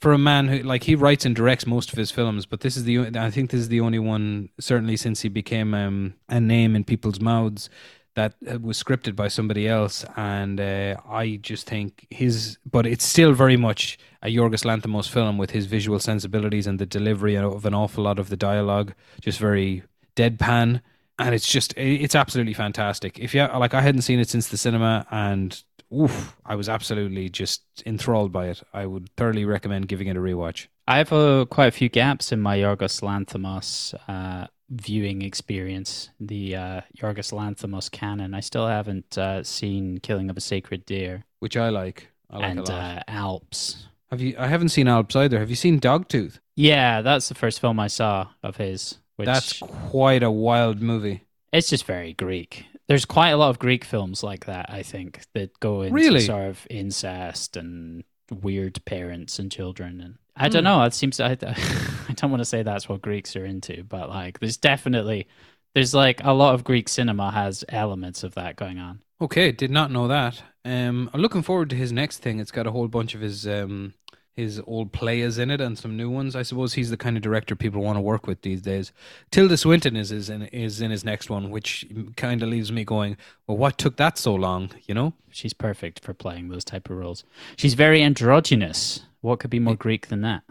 for a man who like he writes and directs most of his films, but this is the I think this is the only one certainly since he became um, a name in people's mouths that uh, was scripted by somebody else, and uh, I just think his. But it's still very much a Yorgos Lanthimos film with his visual sensibilities and the delivery of an awful lot of the dialogue, just very deadpan, and it's just it's absolutely fantastic. If you like, I hadn't seen it since the cinema, and oof, I was absolutely just enthralled by it. I would thoroughly recommend giving it a rewatch. I have uh, quite a few gaps in my Yorgos Lanthimos uh, viewing experience. The uh, Yorgos Lanthimos canon. I still haven't uh, seen Killing of a Sacred Deer which I like. I like and a lot. uh, Alps. Have you? I haven't seen Alps either. Have you seen Dogtooth? Yeah, that's the first film I saw of his. Which That's quite a wild movie. it's just very Greek. There's quite a lot of Greek films like that. I think that go into Really? sort of incest and weird parents and children and I don't Hmm. know. It seems I, [LAUGHS] I don't want to say that's what Greeks are into, but like there's definitely there's like a lot of Greek cinema has elements of that going on. Okay, did not know that. Um, I'm looking forward to his next thing. It's got a whole bunch of his um, his old players in it and some new ones. I suppose he's the kind of director people want to work with these days. Tilda Swinton is is in, is in his next one, which kind of leaves me going, well, what took that so long? You know? She's perfect for playing those type of roles. She's very androgynous. What could be more Greek than that?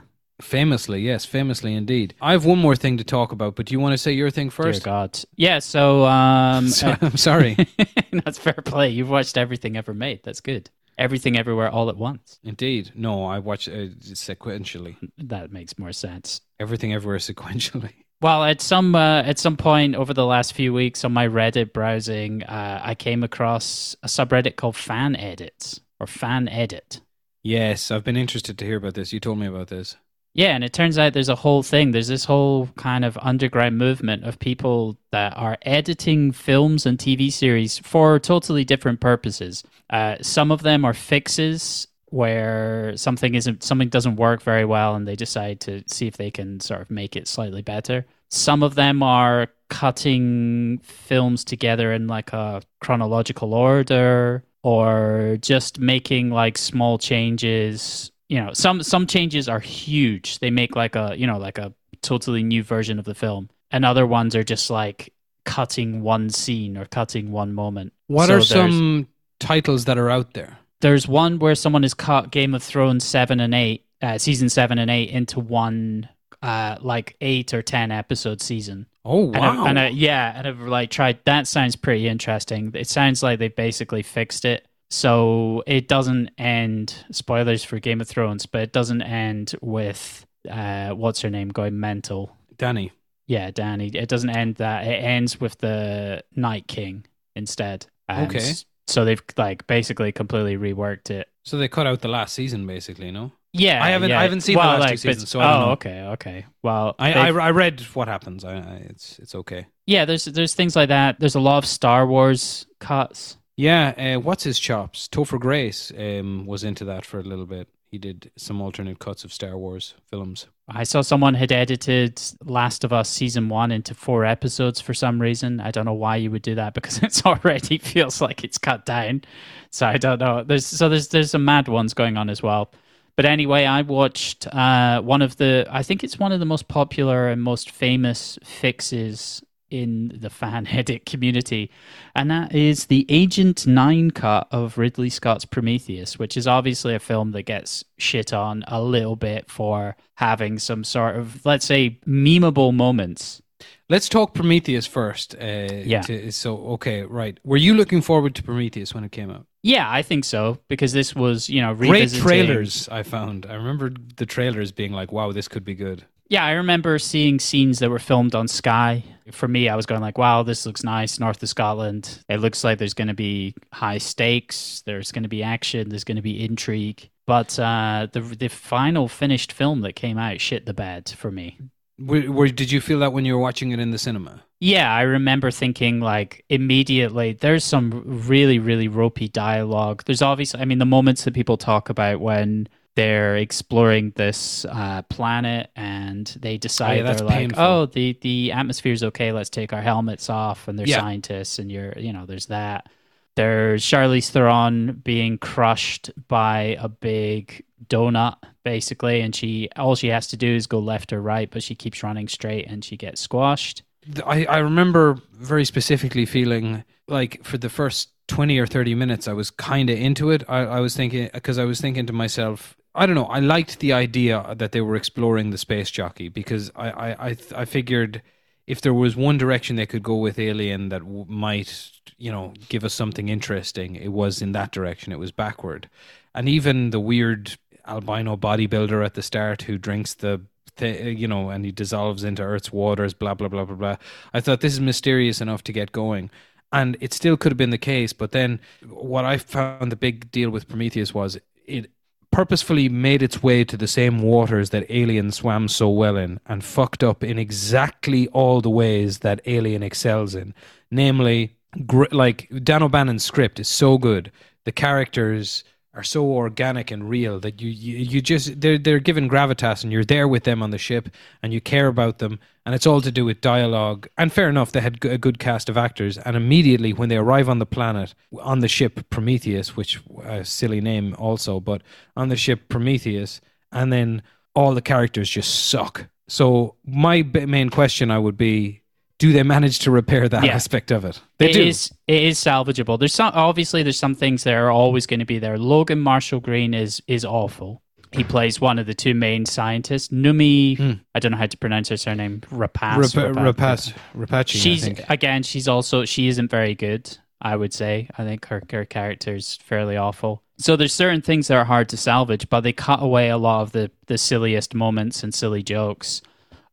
Famously, yes, famously indeed. I have one more thing to talk about, but do you want to say your thing first? Dear God. Yeah, so um [LAUGHS] So- I'm sorry. [LAUGHS] that's fair play. You've watched everything ever made. That's good. Everything everywhere all at once. Indeed. No, I watch uh, sequentially. That makes more sense. Everything everywhere sequentially. [LAUGHS] Well, at some uh, at some point over the last few weeks on my Reddit browsing, uh, I came across a subreddit called Fan Edits or Fan Edit. Yes, I've been interested to hear about this. You told me about this. Yeah, and it turns out there's a whole thing. There's this whole kind of underground movement of people that are editing films and TV series for totally different purposes. Uh, some of them are fixes where something isn't something doesn't work very well and they decide to see if they can sort of make it slightly better. Some of them are cutting films together in like a chronological order or just making like small changes. You know, some some changes are huge. They make like a, you know, like a totally new version of the film. And other ones are just like cutting one scene or cutting one moment. What So are some titles that are out there? there's one where someone has cut Game of Thrones seven and eight, uh, season seven and eight into one, uh, like eight or ten episode season. Oh And, wow! I, and I, yeah, and I've like tried. That sounds pretty interesting. It sounds like they basically fixed it, so it doesn't end. Spoilers for Game of Thrones, but it doesn't end with uh, what's her name going mental. Danny. Yeah, Danny. It doesn't end that. It ends with the Night King instead. And Okay. So they've like basically completely reworked it. So they cut out the last season, basically. No, Yeah, I haven't- yeah. I haven't seen the well, last two seasons, but- so I don't oh, know. okay, okay. Well, I, I I read what happens. I, I it's it's okay. yeah, there's there's things like that. There's a lot of Star Wars cuts. Yeah, uh, what's his chops? Topher Grace um, was into that for a little bit. He did some alternate cuts of Star Wars films. I saw someone had edited Last of Us season one into four episodes for some reason. I don't know why you would do that [LAUGHS] because it's already feels like it's cut down. So I don't know. There's so there's there's some mad ones going on as well. But anyway, I watched uh, one of the I think it's one of the most popular and most famous fixes in the fan [LAUGHS] edit community, and that is the Agent Nine cut of Ridley Scott's Prometheus, which is obviously a film that gets shit on a little bit for having some sort of let's say memeable moments. Let's talk Prometheus first. Uh, Yeah. to- so okay, right. Were you looking forward to Prometheus when it came out? Yeah, I think so because this was you know Great trailers. I found. I remember the trailers being like, "Wow, this could be good." Yeah, I remember seeing scenes that were filmed on Skye. For me, I was going like, "Wow, this looks nice, north of Scotland. It looks like there's going to be high stakes. There's going to be action. There's going to be intrigue." But uh, the the final finished film that came out shit the bed for me. Were, were, did you feel that when you were watching it in the cinema? Yeah, I remember thinking like immediately there's some really, really ropey dialogue. There's obviously, I mean, the moments that people talk about when they're exploring this uh, planet and they decide Oh, yeah, they're like, painful. oh, the the atmosphere's okay. Let's take our helmets off, and they're Yeah. scientists, and you're, you know, there's that. There's Charlize Theron being crushed by a big donut, basically, and she all she has to do is go left or right, but she keeps running straight and she gets squashed. I, I remember very specifically feeling like for the first 20 or 30 minutes, I was kind of into it. I, I was thinking, because I was thinking to myself, I don't know, I liked the idea that they were exploring the space jockey because I, I, I, I figured if there was one direction they could go with Alien that w- might, you know, give us something interesting, it was in that direction. It was backward. And even the weird albino bodybuilder at the start who drinks the th- you know, and he dissolves into Earth's waters, blah blah blah blah blah. I thought this is mysterious enough to get going, and it still could have been the case. But then, what I found the big deal with Prometheus was it purposefully made its way to the same waters that Alien swam so well in, and fucked up in exactly all the ways that Alien excels in, namely. Gr- like Dan O'Bannon's script is so good, the characters are so organic and real that you, you you just they're they're given gravitas and you're there with them on the ship and you care about them and it's all to do with dialogue and fair enough they had a good cast of actors and immediately when they arrive on the planet on the ship Prometheus which a silly name also but on the ship Prometheus and then all the characters just suck so my b- main question I would be do they manage to repair that Yeah. aspect of it they It do is- it is salvageable. There's some obviously there's some things that are always going to be there. Logan Marshall Green is is awful. He plays one of the two main scientists. Noomi, Hmm. I don't know how to pronounce her surname. Rapace. Rapa- Rapa- Rapace Rapace I She's again. She's also she isn't very good. I would say. I think her her character's fairly awful. So there's certain things that are hard to salvage, but they cut away a lot of the the silliest moments and silly jokes.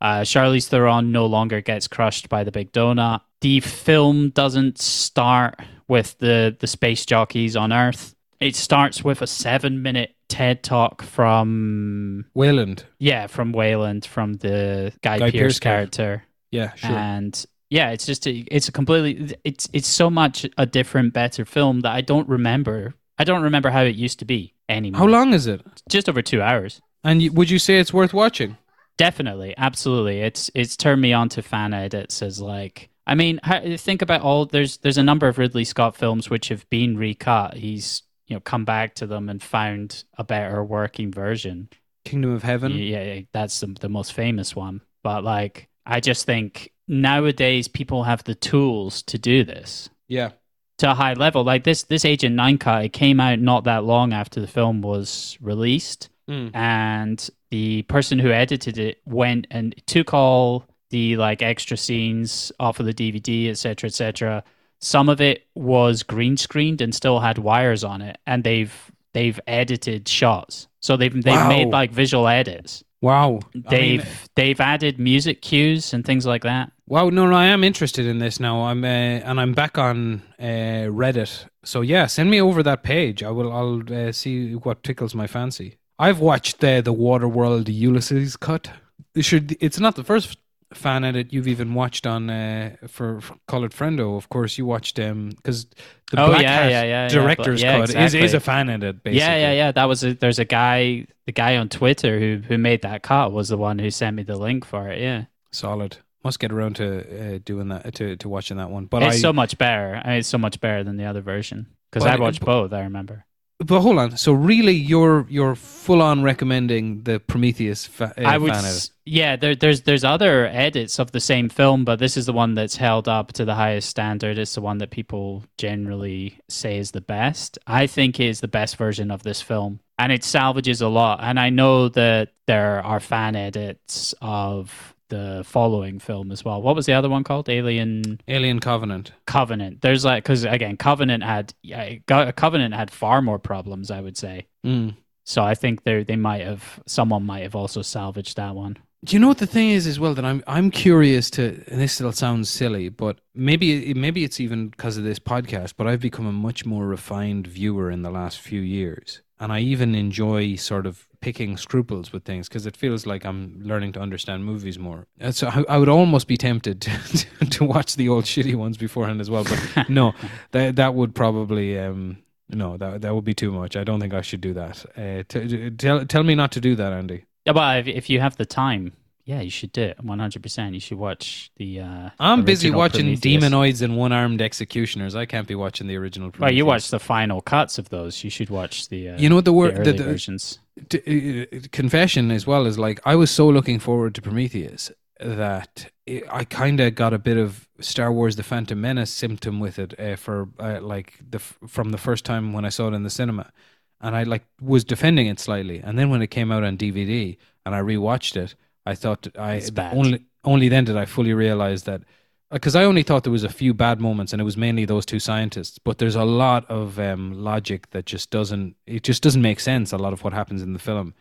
Uh, Charlize Theron no longer gets crushed by the big donut. The film doesn't start with the the space jockeys on Earth. It starts with a seven minute TED talk from Weyland yeah from Weyland from the Guy, Guy character. character yeah sure and yeah it's just a, it's a completely it's it's so much a different better film that i don't remember I don't remember how it used to be anymore. How long is it? Just over two hours. And you, would you say it's worth watching? Definitely, absolutely. It's it's turned me on to fan edits as like. I mean, think about all. There's there's a number of Ridley Scott films which have been recut. He's you know come back to them and found a better working version. Kingdom of Heaven. Yeah, that's the, the most famous one. But like, I just think nowadays people have the tools to do this Yeah. to a high level. Like this this Agent Nine cut, it came out not that long after the film was released, Mm. and the person who edited it went and took all the like extra scenes off of the DVD, etc., etc. Some of it was green screened and still had wires on it, and they've they've edited shots. So they've they've Wow. made like visual edits. Wow. They've mean, they've added music cues and things like that. wow. No, no, I am interested in this now. I'm uh, and I'm back on uh, Reddit. So yeah, send me over that page. I will. I'll uh, see what tickles my fancy. I've watched the the Waterworld Ulysses cut. It should. It's not the first fan edit you've even watched on uh, for, for Call It Friendo. Of course, you watched um because the Oh, Black yeah, Hat yeah, yeah, director's yeah, cut is, exactly. is a fan edit. Basically. Yeah, yeah, yeah. That was a, there's a guy, the guy on Twitter who who made that cut was the one who sent me the link for it. Yeah, Solid. Must get around to uh, doing that to to watching that one. But it's I so much better. I mean, it's so much better than the other version because I watched both. I remember. But hold on. So really, you're you're full on recommending the Prometheus fa- uh, I would, fan edit. s- yeah. There, there's there's other edits of the same film, but this is the one that's held up to the highest standard. It's the one that people generally say is the best. I think is the best version of this film, and it salvages a lot. And I know that there are fan edits of the following film as well. What was the other one called? Alien Alien Covenant. Covenant. There's like because again, Covenant had yeah, Covenant had far more problems. I would say. Mm. So I think they they might have someone might have also salvaged that one. Do you know what the thing is as well that I'm I'm curious to and this still sounds silly, but maybe maybe it's even because of this podcast, but I've become a much more refined viewer in the last few years. And I even enjoy sort of picking scruples with things because it feels like I'm learning to understand movies more. And So I, I would almost be tempted [LAUGHS] to, to watch the old [LAUGHS] shitty ones beforehand as well, but no, [LAUGHS] that that would probably um no that that would be too much. I don't think I should do that. Uh, t- tell tell me not to do that, Andy. Yeah, but if, if you have the time, yeah, you should do it. One hundred percent. You should watch the. Uh, I'm busy watching Prometheus. demonoids and one-armed executioners. I can't be watching the original. Well, you Prometheus. watch the final cuts of those. You should watch the. Uh, You know what the the word early the, the, versions. t- uh, confession as well is like I was so looking forward to Prometheus that it, I kind of got a bit of Star Wars: The Phantom Menace symptom with it uh, for uh, like the from the first time when I saw it in the cinema, and I like was defending it slightly, and then when it came out on DVD and I rewatched it, I thought I only only then did I fully realize that because I only thought there was a few bad moments, and it was mainly those two scientists. But there's a lot of um, logic that just doesn't. It just doesn't make sense. A lot of what happens in the film,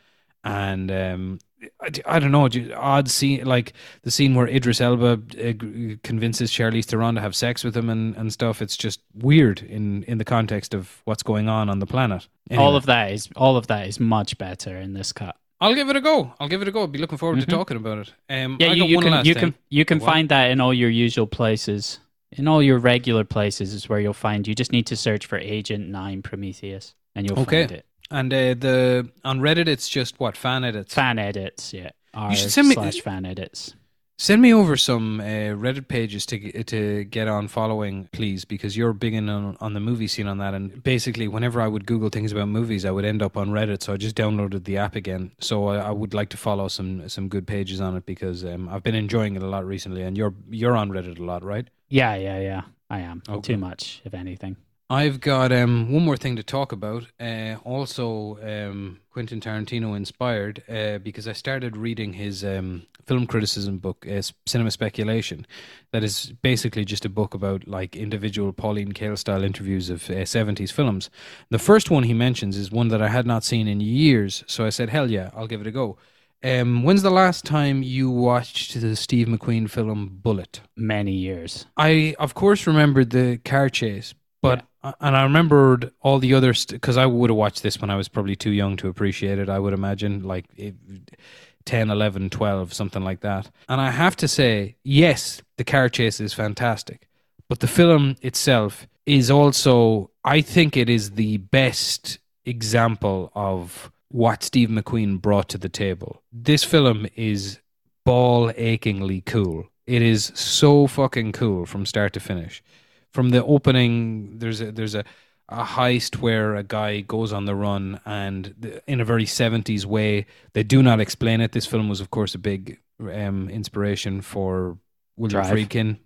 and um, I, I don't know. Odd scene, like the scene where Idris Elba uh, convinces Charlize Theron to have sex with him and, and stuff. It's just weird in in the context of what's going on on the planet. All of that is all of that is much better in this cut. I'll give it a go. I'll give it a go. I'll be looking forward to talking about it. Um, Mm-hmm. Yeah, you, you can you thing. can you can find that in all your usual places. In all your regular places is where you'll find. You just need to search for Agent Nine Prometheus, and you'll Okay. find it. And uh, the on Reddit, it's just what fan edits. Fan edits, yeah. R should send me- slash fan edits. Send me over some uh, Reddit pages to to get on following, please, because you're big in on, on the movie scene on that. And basically, whenever I would Google things about movies, I would end up on Reddit. So I just downloaded the app again. So I, I would like to follow some some good pages on it because um, I've been enjoying it a lot recently. And you're you're on Reddit a lot, right? Yeah, yeah, yeah. I am Okay. too much, if anything. I've got um, one more thing to talk about. Uh, also, um, Quentin Tarantino inspired uh, because I started reading his um, film criticism book, uh, Cinema Speculation. That is basically just a book about like individual Pauline Kael style interviews of uh, 70s films. The first one he mentions is one that I had not seen in years, so I said, "Hell yeah, I'll give it a go." Um, when's the last time you watched the Steve McQueen film Bullitt? Many years. I of course remembered the car chase, but Uh, and I remembered all the others because I would have watched this when I was probably too young to appreciate it. I would imagine like it, 10, 11, 12, something like that. And I have to say, yes, the car chase is fantastic, but the film itself is also, I think it is the best example of what Steve McQueen brought to the table. This film is ball achingly cool. It is so fucking cool from start to finish. From the opening, there's a, there's a, a heist where a guy goes on the run and the, in a very 70s way. They do not explain it. This film was, of course, a big um, inspiration for William Drive. Friedkin.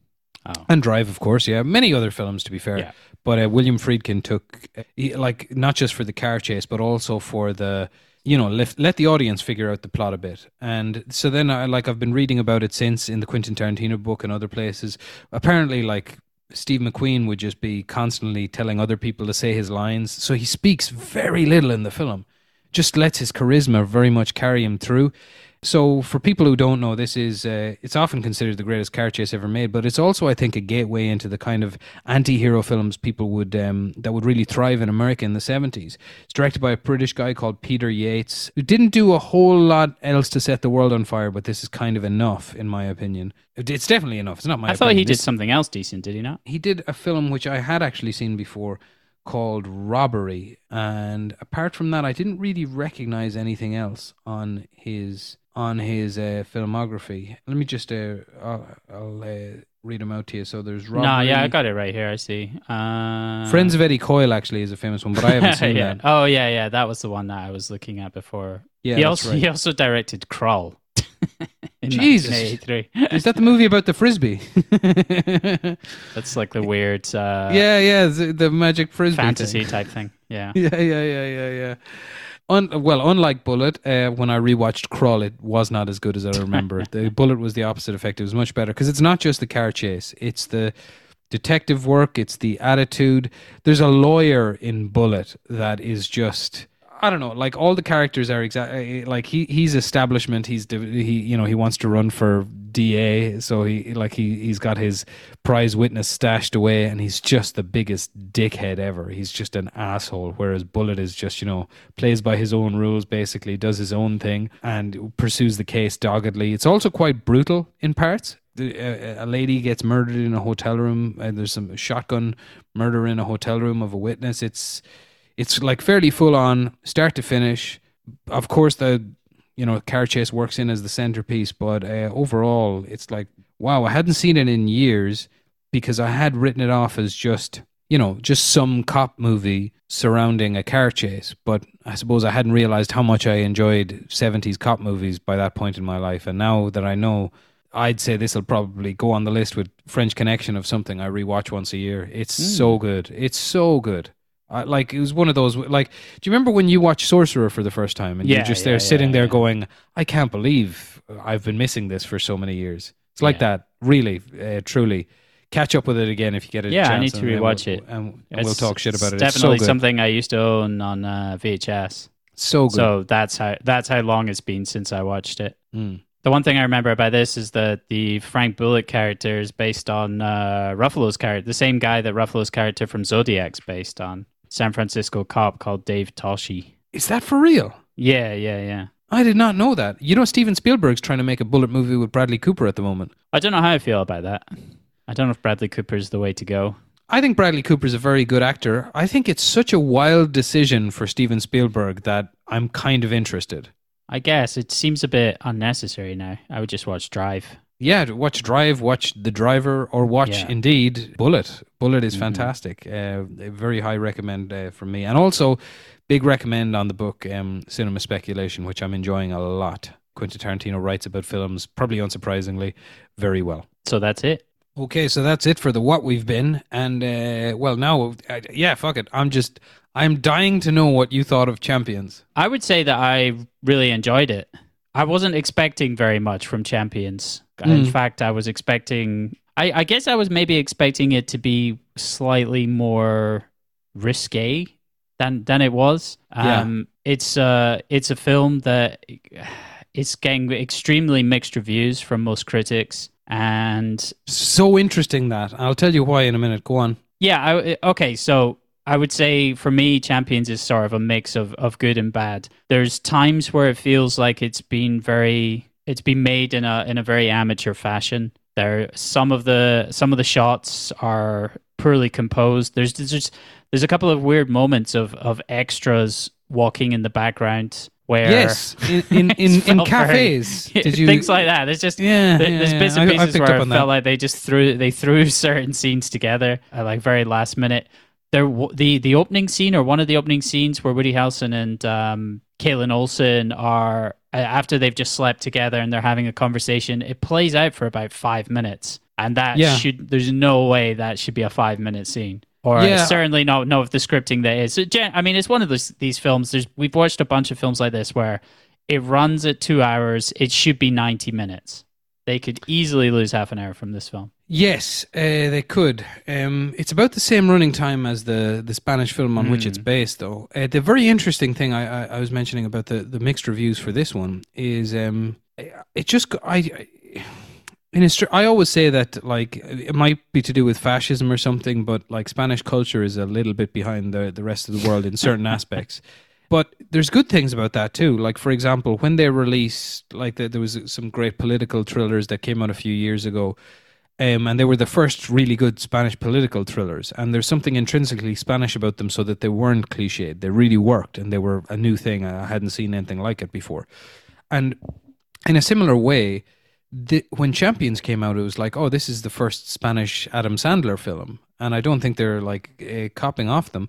Oh. And Drive, of course, yeah. Many other films, to be fair. Yeah. But uh, William Friedkin took, uh, he- like, not just for the car chase, but also for the, you know, let, let the audience figure out the plot a bit. And so then, I, like, I've been reading about it since in the Quentin Tarantino book and other places. Apparently, like, Steve McQueen would just be constantly telling other people to say his lines. So he speaks very little in the film, just lets his charisma very much carry him through. So, for people who don't know, this is uh, it's often considered the greatest car chase ever made, but it's also, I think, a gateway into the kind of anti-hero films people would um, that would really thrive in America in the seventies. It's directed by a British guy called Peter Yates, who didn't do a whole lot else to set the world on fire, but this is kind of enough, in my opinion. It's definitely enough. It's not my. I thought he did This- something else decent, did he not? he did a film which I had actually seen before called Robbery, and apart from that, I didn't really recognize anything else on his on his uh, filmography. Let me just uh, I'll, I'll uh, read them out to you. So there's Robbery. No, yeah, I got it right here. I see. Uh, Friends of Eddie Coyle actually is a famous one, but I haven't [LAUGHS] seen yeah. that. Oh yeah, yeah, that was the one that I was looking at before. Yeah, he also right. he also directed Krull. [LAUGHS] in Jesus. Is that the movie about the frisbee? [LAUGHS] That's like the weird uh, yeah, yeah, the, the magic frisbee thing. fantasy type thing. Yeah. yeah, yeah, yeah, yeah, yeah. Un- well, unlike Bullitt, uh, when I rewatched Krull, it was not as good as I [LAUGHS] remember. the Bullitt was the opposite effect. It was much better because it's not just the car chase; it's the detective work, it's the attitude. There's a lawyer in Bullitt that is just. I don't know. Like all the characters are exactly eh, eh, like he he's establishment. He's he you know he wants to run for DA, so he like he he's got his prize witness stashed away, and he's just the biggest dickhead ever. He's just an asshole. Whereas Bullitt is just you know plays by his own rules, basically does his own thing and pursues the case doggedly. It's also quite brutal in parts. A lady gets murdered in a hotel room, and there's some shotgun murder in a hotel room of a witness. It's it's like fairly full on start to finish. Of course, the you know car chase works in as the centerpiece, but uh, overall, it's like wow, I hadn't seen it in years because I had written it off as just you know just some cop movie surrounding a car chase. But I suppose I hadn't realized how much I enjoyed '70s cop movies by that point in my life, and now that I know. I'd say this will probably go on the list with French Connection of something I rewatch once a year. It's so good. It's so good. I, like it was one of those. Like, do you remember when you watched Sorcerer for the first time and Yeah, you're just yeah, there sitting yeah, there going, "I can't believe I've been missing this for so many years." It's like Yeah. that, really, uh, truly. Catch up with it again if you get a chance. Yeah, I need to rewatch we'll, it. and, and we'll talk shit about it. It's Definitely good. something I used to own on uh, VHS. so good. So that's how that's how long it's been since I watched it. Mm. The one thing I remember about this is that the Frank Bullock character is based on uh, Ruffalo's character, the same guy that Ruffalo's character from Zodiac's based on. San Francisco cop called Dave Toschi. Is that for real? Yeah, yeah, yeah. I did not know that. You know, Steven Spielberg's trying to make a Bullitt movie with Bradley Cooper at the moment. I don't know how I feel about that. I don't know if Bradley Cooper is the way to go. I think Bradley Cooper's a very good actor. I think it's such a wild decision for Steven Spielberg that I'm kind of interested. I guess it seems a bit unnecessary now. I would just watch Drive. Yeah, watch Drive, watch The Driver, or watch Yeah. indeed Bullitt. Bullitt is Mhm. fantastic. Uh, very high recommend uh, from me, and also big recommend on the book um, Cinema Speculation, which I'm enjoying a lot. Quentin Tarantino writes about films, probably unsurprisingly, very well. So that's it. Okay, so that's it for the what we've been, and uh, well, now, uh, yeah, fuck it. I'm just, I'm dying to know what you thought of Champions. I would say that I really enjoyed it. I wasn't expecting very much from Champions. In Mm. fact, I was expecting. I, I guess I was maybe expecting it to be slightly more risque than than it was. Yeah. Um, it's uh, it's a film that it's getting extremely mixed reviews from most critics, and So interesting that I'll tell you why in a minute. Go on. yeah, I, okay, so I would say for me, Champions is sort of a mix of, of good and bad. There's times where it feels like it's been very, it's been made in a in a very amateur fashion. There, some of the some of the shots are poorly composed. There's there's just, there's a couple of weird moments of of extras walking in the background where Yes, in in, [LAUGHS] in, in felt very- cafes. [LAUGHS] Did you things like that. There's just Yeah, there- yeah, there's bits I- and I pieces where I felt that. like they just threw they threw [LAUGHS] certain scenes together at like very last minute. There, the the opening scene or one of the opening scenes where Woody Harrelson and um, Kaitlin Olson are after they've just slept together and they're having a conversation. It plays out for about five minutes, and that Yeah. should there's no way that should be a five minute scene. Or Yeah. certainly not know if the scripting that is. So, I mean, it's one of those, these films. There's we've watched a bunch of films like this where it runs at two hours. It should be ninety minutes. They could easily lose half an hour from this film. Yes, uh, they could. Um, it's about the same running time as the, the Spanish film on which it's based, though. Uh, the very interesting thing I, I, I was mentioning about the, the mixed reviews for this one is um, it just I. I in a, str- I always say that like it might be to do with fascism or something, but like Spanish culture is a little bit behind the the rest of the world in certain [LAUGHS] aspects. But there's good things about that too. Like for example, when they released, like the, there was some great political thrillers that came out a few years ago, um, and they were the first really good Spanish political thrillers. And there's something intrinsically Spanish about them, so that they weren't cliched. They really worked, and they were a new thing. I hadn't seen anything like it before. And in a similar way, the, when Champions came out, it was like, oh, this is the first Spanish Adam Sandler film, and I don't think they're like uh, copying off them.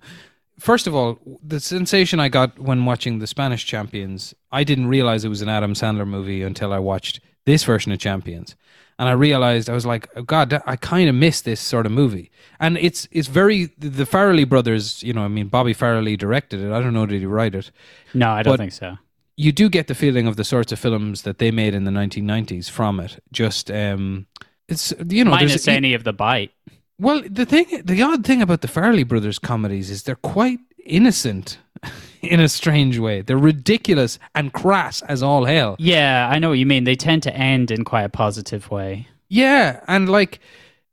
First of all, the sensation I got when watching the Spanish Champions, I didn't realize it was an Adam Sandler movie until I watched this version of Champions, and I realized I was like, oh, God, I kind of miss this sort of movie. And it's it's very the Farrelly brothers, you know, I mean, Bobby Farrelly directed it. I don't know did he write it No, I don't But- think so. you do get the feeling of the sorts of films that they made in the 1990s from it. Just um, it's you know, Minus any of the bite. well, the thing, the odd thing about the Farrelly brothers comedies is they're quite innocent [LAUGHS] in a strange way. They're ridiculous and crass as all hell. Yeah, I know what you mean. They tend to end in quite a positive way. Yeah, and like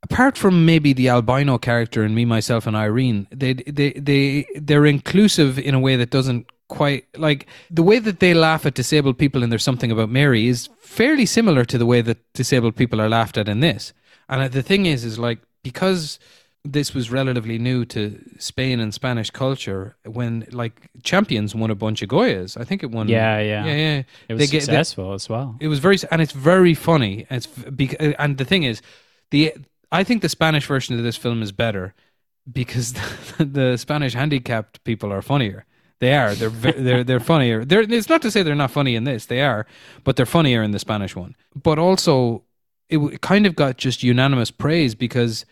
apart from maybe the albino character and me, myself, and Irene, they they they they're inclusive in a way that doesn't quite like the way that they laugh at disabled people and there's something about Mary is fairly similar to the way that disabled people are laughed at in this. And uh, the thing is, is like because this was relatively new to Spain and Spanish culture when like champions won a bunch of Goyas. I think it won. Yeah, yeah. yeah, yeah. It was They get- they- successful as well. it was very, and it's very funny. It's and the thing is, the I think the Spanish version of this film is better because [LAUGHS] the, the Spanish handicapped people are funnier. They are. They're [LAUGHS] they're they're funnier. They're, it's not to say they're not funny in this. They are, but they're funnier in the Spanish one. But also, it kind of got just unanimous praise because,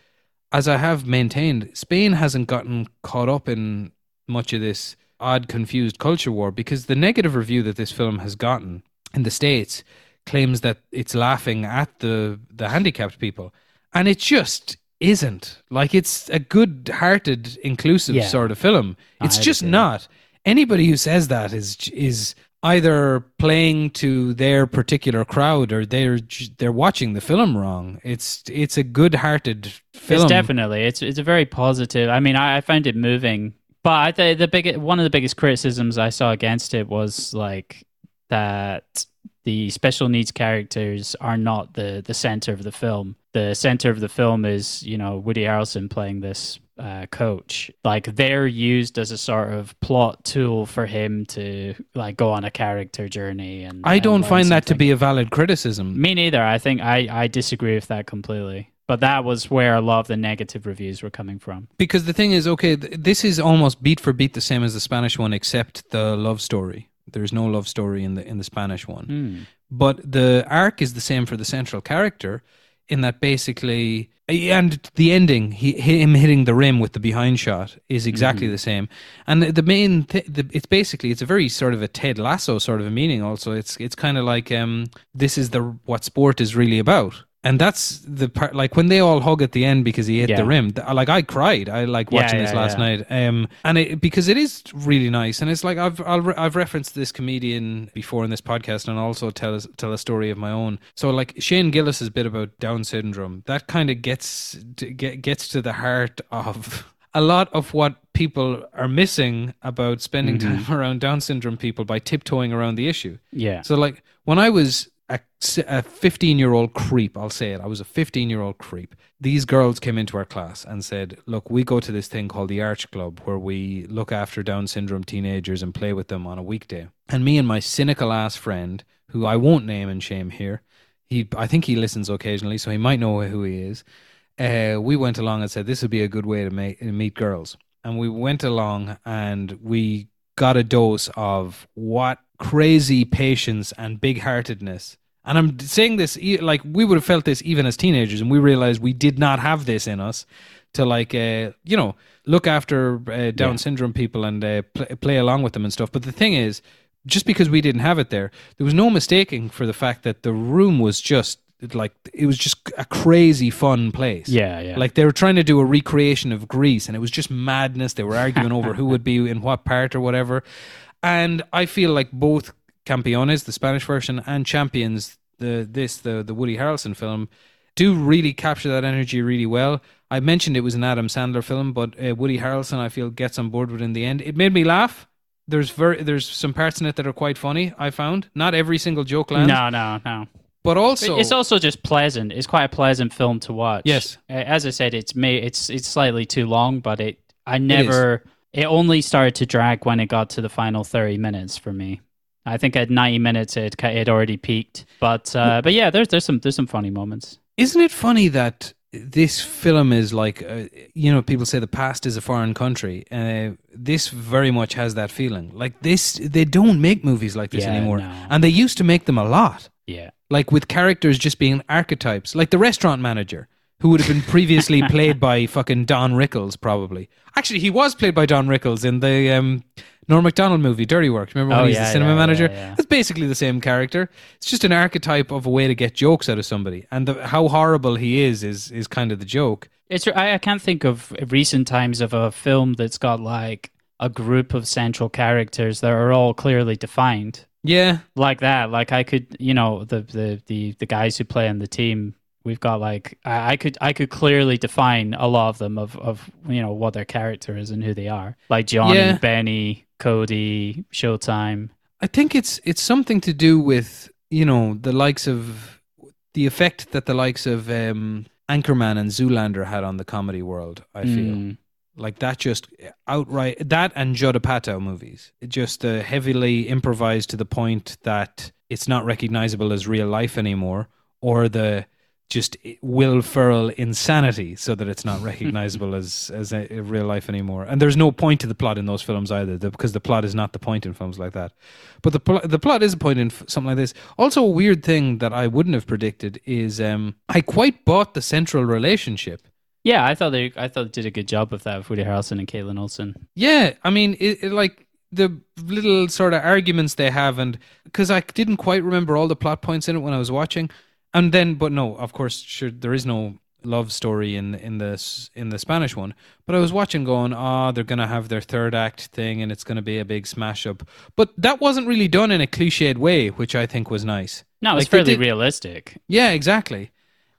as I have maintained, Spain hasn't gotten caught up in much of this odd, confused culture war because the negative review that this film has gotten in the states claims that it's laughing at the the handicapped people, and it just isn't. Like it's a good-hearted, inclusive Yeah. sort of film. It's I just not. Anybody who says that is is either playing to their particular crowd or they're they're watching the film wrong. It's it's a good-hearted film. It's definitely it's it's a very positive. I mean, I, I found it moving, but I think the big one of the biggest criticisms I saw against it was like that the special needs characters are not the the center of the film. The center of the film is you know Woody Harrelson playing this uh, coach. Like they're used as a sort of plot tool for him to like go on a character journey. And I don't learn find that to be a valid criticism. Me neither. I think I, I disagree with that completely. But that was where a lot of the negative reviews were coming from. Because the thing is, okay, th- this is almost beat for beat the same as the Spanish one, except the love story. There's no love story in the in the Spanish one, Hmm. but the arc is the same for the central character, in that basically, and the ending, he, him hitting the rim with the behind shot is exactly Mm-hmm. the same. And the, the main, th- the, it's basically it's a very sort of a Ted Lasso sort of a meaning. Also, it's it's kind of like um, this is the what sport is really about. And that's the part, like when they all hug at the end because he hit Yeah. the rim. th- Like I cried. I like Yeah, watching this yeah, last yeah. night. Um, and it, because it is really nice, and it's like I've I'll, re- I've referenced this comedian before in this podcast, and also tell us, tell a story of my own. So like Shane Gillis's bit about Down syndrome, that kind of gets to, get, gets to the heart of a lot of what people are missing about spending Mm-hmm. time [LAUGHS] around Down syndrome people by tiptoeing around the issue. Yeah. So like when I was a 15 year old creep. I'll say it. I was a 15 year old creep. These girls came into our class and said, Look, we go to this thing called the Arch Club where we look after Down syndrome teenagers and play with them on a weekday. And me and my cynical ass friend, who I won't name and shame here, he I think he listens occasionally, so he might know who he is. Uh, we went along and said this would be a good way to make, meet girls, and we went along and we got a dose of what crazy patience and big heartedness. And I'm saying this like we would have felt this even as teenagers, and we realized we did not have this in us to like uh, you know look after uh, Down yeah. syndrome people and uh, pl- play along with them and stuff. But the thing is, just because we didn't have it there, there was no mistaking for the fact that the room was just like it was just a crazy fun place. Yeah, yeah. Like they were trying to do a recreation of Greece, and it was just madness. They were arguing over who would be in what part or whatever. And I feel like both Campeones, the Spanish version, and Champions, the this the the Woody Harrelson film, do really capture that energy really well. I mentioned it was an Adam Sandler film, but uh, Woody Harrelson, I feel, gets on board with it in the end. It made me laugh. There's very there's some parts in it that are quite funny. I found not every single joke lands. No, no, no. But also, it's also just pleasant. It's quite a pleasant film to watch. Yes, as I said, it's may it's it's slightly too long, but it I never. It, it only started to drag when it got to the final thirty minutes for me. I think at 90 minutes it it already peaked. But uh, but yeah, there's there's some there's some funny moments. Isn't it funny that this film is like uh, you know people say the past is a foreign country. Uh, this very much has that feeling. Like this, they don't make movies like this yeah, anymore, no. and they used to make them a lot. Yeah, like with characters just being archetypes, like the restaurant manager who would have been previously played by fucking Don Rickles, probably. Actually, he was played by Don Rickles in the um, Norm Macdonald movie, Dirty Work. Remember when oh, he's yeah, the cinema yeah, manager? Yeah, It's basically the same character. It's just an archetype of a way to get jokes out of somebody, and the, how horrible he is is is kind of the joke. It's I, I can't think of recent times of a film that's got like a group of central characters that are all clearly defined. Yeah, like that. Like I could, you know, the the the, the guys who play on the team we've got like I, I, could I could clearly define a lot of them of of you know what their character is and who they are. Like Johnny, yeah. Benny, Cody, Showtime. I think it's it's something to do with you know the likes of the effect that the likes of um, Anchorman and Zoolander had on the comedy world. I feel mm. like that just outright that and Judd Apatow movies. Just uh, heavily improvised to the point that it's not recognizable as real life anymore, or the just Will Ferrell insanity so that it's not recognizable as as a, a, real life anymore. And there's no point to the plot in those films either, because the plot is not the point in films like that. But the pl- the plot is a point in f- something like this. Also, a weird thing that I wouldn't have predicted is um, I quite bought the central relationship. Yeah, I thought they I thought they did a good job of that with Woody Harrelson and Kaitlin Olson. Yeah, I mean, it, it like the little sort of arguments they have, and because I didn't quite remember all the plot points in it when I was watching and then but no of course sure there is no love story in in this in the Spanish one. But I was watching going, ah, oh, they're gonna have their third act thing and it's gonna be a big smash up. But that wasn't really done in a cliched way, which I think was nice. No, it's like fairly did, realistic. Yeah, exactly.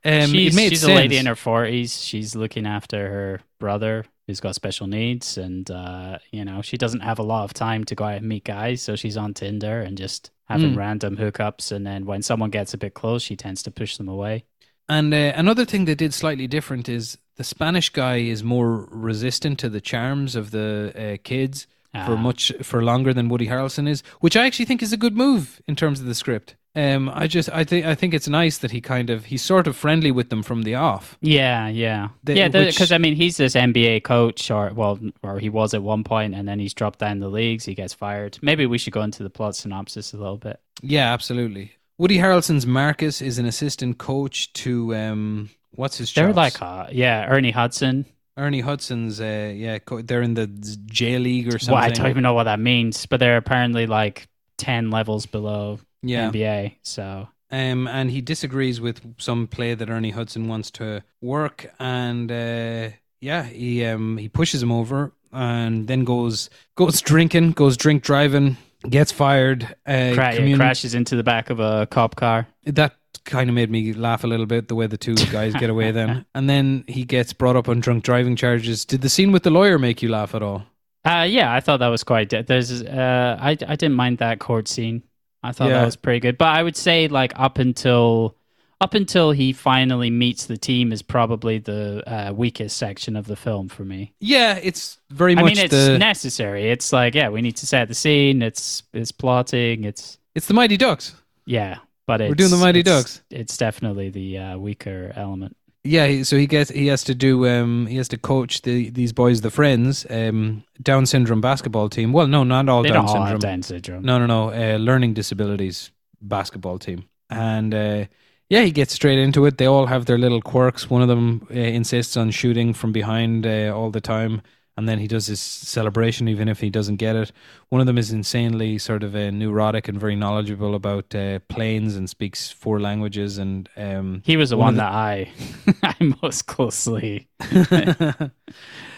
Um, she's she's a lady in her forties. She's looking after her brother who's got special needs, and uh, you know she doesn't have a lot of time to go out and meet guys, so she's on Tinder and just having mm. random hookups, and then when someone gets a bit close, she tends to push them away. And uh, another thing they did slightly different is the Spanish guy is more resistant to the charms of the uh, kids ah. for much for longer than Woody Harrelson is, which I actually think is a good move in terms of the script. Um, I just I think I think it's nice that he kind of he's sort of friendly with them from the off. Yeah, yeah, the, yeah. Because I mean, he's this NBA coach, or well, or he was at one point, and then he's dropped down the leagues. He gets fired. Maybe we should go into the plot synopsis a little bit. Yeah, absolutely. Woody Harrelson's Marcus is an assistant coach to um, what's his? They're like uh, yeah, Ernie Hudson. Ernie Hudson's uh, yeah, they're in the G League or something. Well, I don't even know what that means, but they're apparently like ten levels below yeah. NBA. So um, and he disagrees with some play that Ernie Hudson wants to work, and uh, yeah, he um, he pushes him over, and then goes goes drinking, goes drink driving, gets fired, uh, Cra- communi- crashes into the back of a cop car. That kind of made me laugh a little bit the way the two guys get away then, [LAUGHS] and then he gets brought up on drunk driving charges. Did the scene with the lawyer make you laugh at all? Uh, yeah, I thought that was quite. There's, uh, I, I didn't mind that court scene. I thought Yeah. that was pretty good. But I would say like up until up until he finally meets the team is probably the uh, weakest section of the film for me. Yeah, it's very I much mean, it's the necessary. It's like yeah, we need to set the scene. It's it's plotting. It's it's the Mighty Ducks. yeah, but it's, We're doing the Mighty it's- Ducks. It's definitely the uh, weaker element. Yeah, so he gets he has to do um he has to coach the these boys, the friends, um Down syndrome basketball team. Well, no, not all They Down don't all syndrome. have Down syndrome. No, no, no. Uh, learning disabilities basketball team, and uh, yeah, he gets straight into it. They all have their little quirks. One of them uh, insists on shooting from behind uh, all the time, and then he does his celebration even if he doesn't get it. One of them is insanely sort of uh, neurotic and very knowledgeable about uh, planes and speaks four languages. And um, He was the One one, that I [LAUGHS] I most closely. [LAUGHS] [LAUGHS]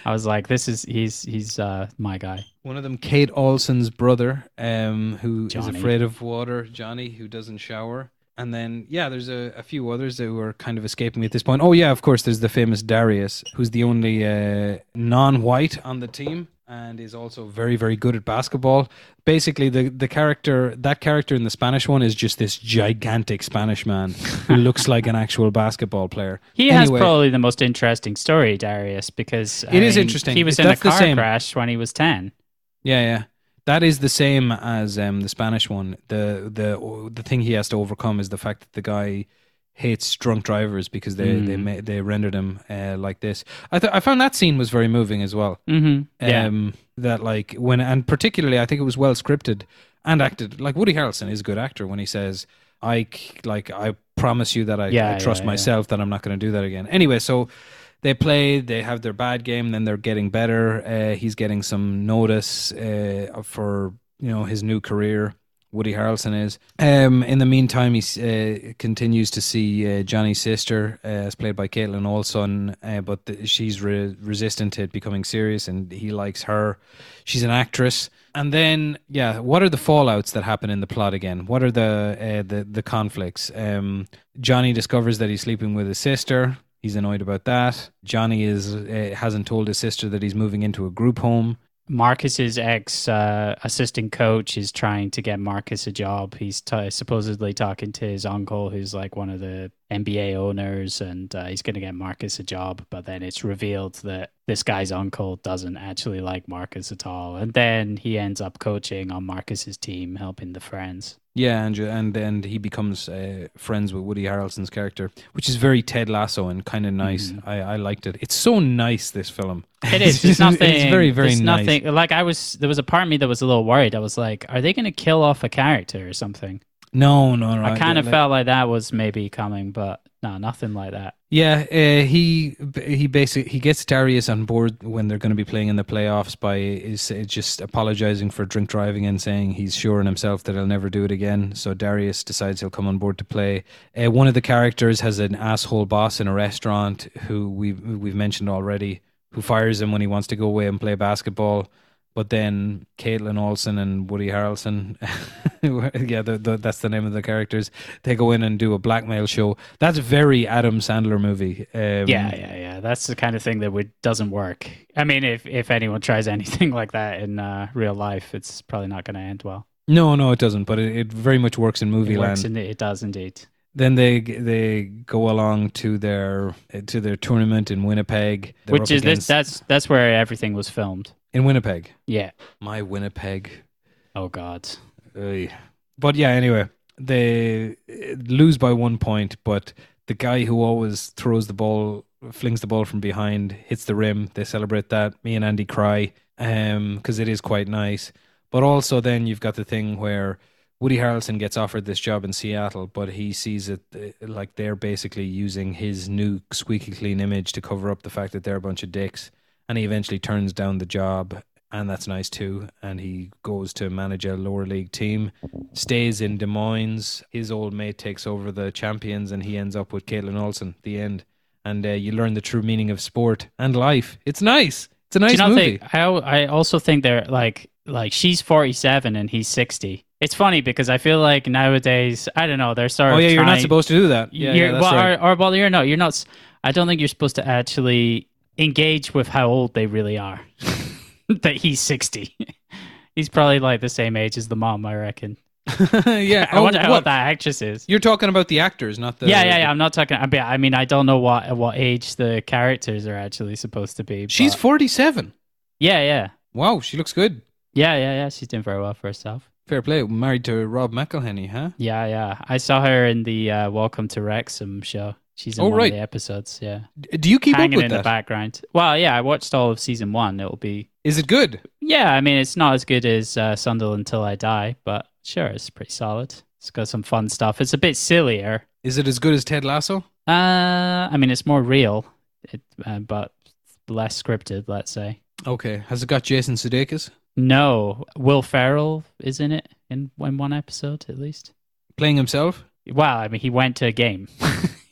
I was like, this is he's he's uh, my guy. One of them, Kate Olson's brother, um, who is Johnny. afraid of water. Johnny, who doesn't shower. And then, yeah, there's a, a few others that were kind of escaping me at this point. Oh, yeah, of course, there's the famous Darius, who's the only uh, non white on the team and is also very, very good at basketball. Basically, the, the character, that character in the Spanish one is just this gigantic Spanish man who [LAUGHS] looks like an actual basketball player. He has probably the most interesting story, Darius, because I It is mean, interesting. He was in a that's car crash when he was ten. Yeah, yeah. That is the same as um, the Spanish one. The the the thing he has to overcome is the fact that the guy hates drunk drivers because they they Mm. ma- they rendered him uh, like this. I th- I found that scene was very moving as well. Mm-hmm. Yeah, Um, that like when and particularly I think it was well scripted and acted. Like Woody Harrelson is a good actor when he says, "I like I promise you that I, Yeah, I trust yeah. myself that I'm not going to do that again." Anyway, so they play, they have their bad game, then they're getting better. Uh, he's getting some notice uh, for you know his new career. Woody Harrelson is. Um, in the meantime, he uh, continues to see uh, Johnny's sister, uh, as played by Kaitlin Olson, uh, but the, she's re- resistant to it becoming serious, and he likes her. She's an actress. And then, yeah, what are the fallouts that happen in the plot again? What are the the the conflicts? Um, Johnny discovers that he's sleeping with his sister. He's annoyed about that. Johnny is uh, hasn't told his sister that he's moving into a group home. Marcus's ex uh, assistant coach is trying to get Marcus a job. He's t- supposedly talking to his uncle, who's like one of the NBA owners, and uh, he's going to get Marcus a job. But then it's revealed that this guy's uncle doesn't actually like Marcus at all, and then he ends up coaching on Marcus's team, helping the friends. Yeah, and and and he becomes uh, friends with Woody Harrelson's character, which is very Ted Lasso and kind of nice. Mhm. I, I liked it. It's so nice this film. It is. [LAUGHS] It's nothing. It's very very it's nice. nothing. Like I was, there was a part of me that was a little worried. I was like, are they going to kill off a character or something? No, no, no. I kind of felt like that was maybe coming, but no, nothing like that. Yeah, uh, he he basically he gets Darius on board when they're going to be playing in the playoffs by is uh, just apologizing for drink driving and saying he's sure in himself that he'll never do it again. So Darius decides he'll come on board to play. Uh, one of the characters has an asshole boss in a restaurant who we we've, we've mentioned already, who fires him when he wants to go away and play basketball. But then Kaitlin Olson and Woody Harrelson, [LAUGHS] yeah, the, the, that's the name of the characters. They go in and do a blackmail show. That's a very Adam Sandler movie. Um, yeah, yeah, yeah. That's the kind of thing that would doesn't work. I mean, if if anyone tries [LAUGHS] anything like that in uh, real life, it's probably not going to end well. No, no, it doesn't. But it, it very much works in movie It works land. in, it does indeed. then they they go along to their to their tournament in Winnipeg, They're Which is this, that's that's where everything was filmed. In Winnipeg. Yeah. My Winnipeg. Oh God. But yeah, anyway, they uh, lose by one point, but the guy who always throws the ball, flings the ball from behind, hits the rim. They celebrate that. Me and Andy cry because it is quite nice. But also, then you've got the thing where Woody Harrelson gets offered this job in Seattle, but he sees it uh, like they're basically using his new squeaky clean image to cover up the fact that they're a bunch of dicks. And he eventually turns down the job and that's nice too. And he goes to manage a lower league team, stays in Des Moines. His old mate takes over the champions, and he ends up with Kaitlin Olson. The end, and uh, you learn the true meaning of sport and life. It's nice. It's a Do nice you not movie. think? I I also think they're like like she's forty seven and he's sixty. It's funny because I feel like nowadays I don't know they're sort oh yeah, you're not supposed to do that. Yeah, you're, yeah that's well, right. or, or well, you're not. You're not. I don't think you're supposed to actually engage with how old they really are. [LAUGHS] that he's sixty. [LAUGHS] he's probably like the same age as the mom, I reckon. [LAUGHS] yeah. I wonder oh, how what? old that actress is. You're talking about the actors, not the. yeah, yeah, yeah. I'm not talking. I mean, I mean, I don't know what what age the characters are actually supposed to be. She's 47. yeah, yeah, Wow, she looks good. yeah, yeah, yeah. She's doing very well for herself. Fair play. Married to Rob McElhenney, huh? Yeah, yeah. I saw her in the uh, Welcome to Wrexham show. She's in Oh, one right. of the episodes. Yeah, Do you keep hanging up with in that? the background. Well, yeah, I watched all of season one. It'll be Is it good? yeah. I mean, it's not as good as uh, Sunderland Until I Die, but sure, it's pretty solid. It's got some fun stuff. It's a bit sillier. Is it as good as Ted Lasso? Uh, I mean, it's more real, it, uh, but less scripted. Let's say. Okay. Has it got Jason Sudeikis No, Will Ferrell is in it in, in one episode at least. playing himself? Well, I mean, he went to a game. [LAUGHS]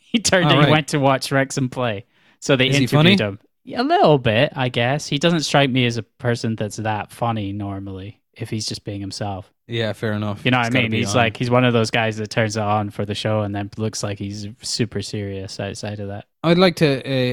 [LAUGHS] he turned. Oh, He right. went to watch Wrexham play. So they Is interviewed him. A little bit, I guess. He doesn't strike me as a person that's that funny normally. If he's just being himself, Yeah, fair enough. you know what I mean. He's on. like he's one of those guys that turns it on for the show and then looks like he's super serious outside of that. I'd like to.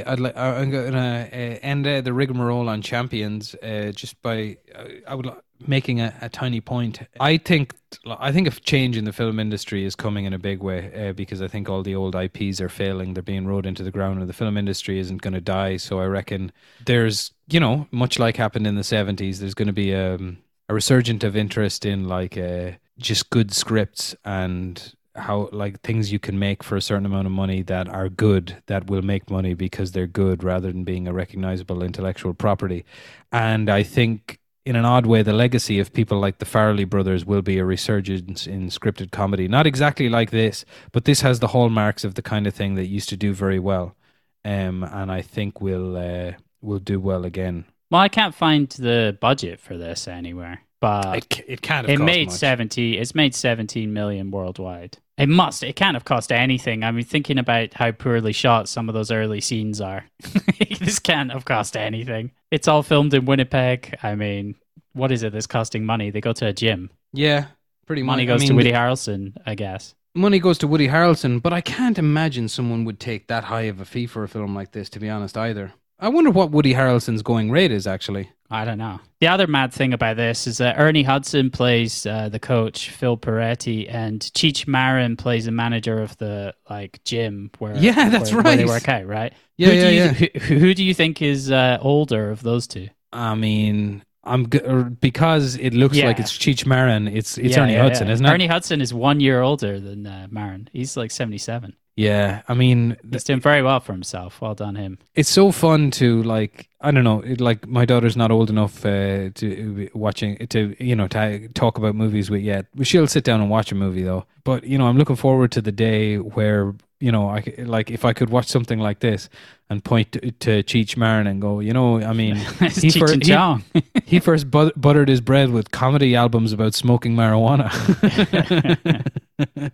Uh, I'd like. I'm gonna uh, end uh, the rigmarole on champions uh, just by. Uh, I would li- making a, a tiny point. I think. I think a change in the film industry is coming in a big way uh, because I think all the old IPs are failing. They're being rode into the ground, and the film industry isn't going to die. So I reckon there's, you know, much like happened in the '70s. There's going to be um, a resurgent of interest in like uh, just good scripts and how like things you can make for a certain amount of money that are good that will make money because they're good rather than being a recognizable intellectual property. And i think in an odd way the legacy of people like the Farrelly brothers will be a resurgence in scripted comedy. Not exactly like this but this has the hallmarks of the kind of thing that used to do very well um, and i think will uh, will do well again Well, I can't find the budget for this anywhere, but it, it can't have it cost made much. 70 it's made 17 million worldwide. It must it can't have cost anything. I mean thinking about how poorly shot some of those early scenes are. [LAUGHS] This can't have cost anything. It's all filmed in winnipeg. I mean what is it that's costing money? They go to a gym. Yeah pretty much. Money I goes to woody harrelson i guess. Money goes to Woody Harrelson, but I can't imagine someone would take that high of a fee for a film like this, to be honest, either. I wonder what Woody Harrelson's going rate is, actually. I don't know. The other mad thing about this is that Ernie Hudson plays uh, the coach, Phil Peretti, and Cheech Marin plays the manager of the like gym where Yeah, that's where, where they right. work out, right? Yeah, who yeah, do you, yeah. Who, who do you think is uh, older of those two? I mean, I'm g- because it looks Yeah. like it's Cheech Marin. It's it's Yeah, Ernie Hudson, isn't it? Ernie Hudson is one year older than uh, Marin. He's like seventy-seven. Yeah, I mean, He's doing very well for himself. Well done, him. it's so fun to like. I don't know. It, like my daughter's not old enough uh, to watching to you know to talk about movies with yet. She'll sit down and watch a movie though. But you know, I'm looking forward to the day where you know, I like if I could watch something like this and point to, to Cheech Marin and go, you know, I mean, [LAUGHS] he, Cheech fir- he- [LAUGHS] he first but- buttered his bread with comedy albums about smoking marijuana. [LAUGHS]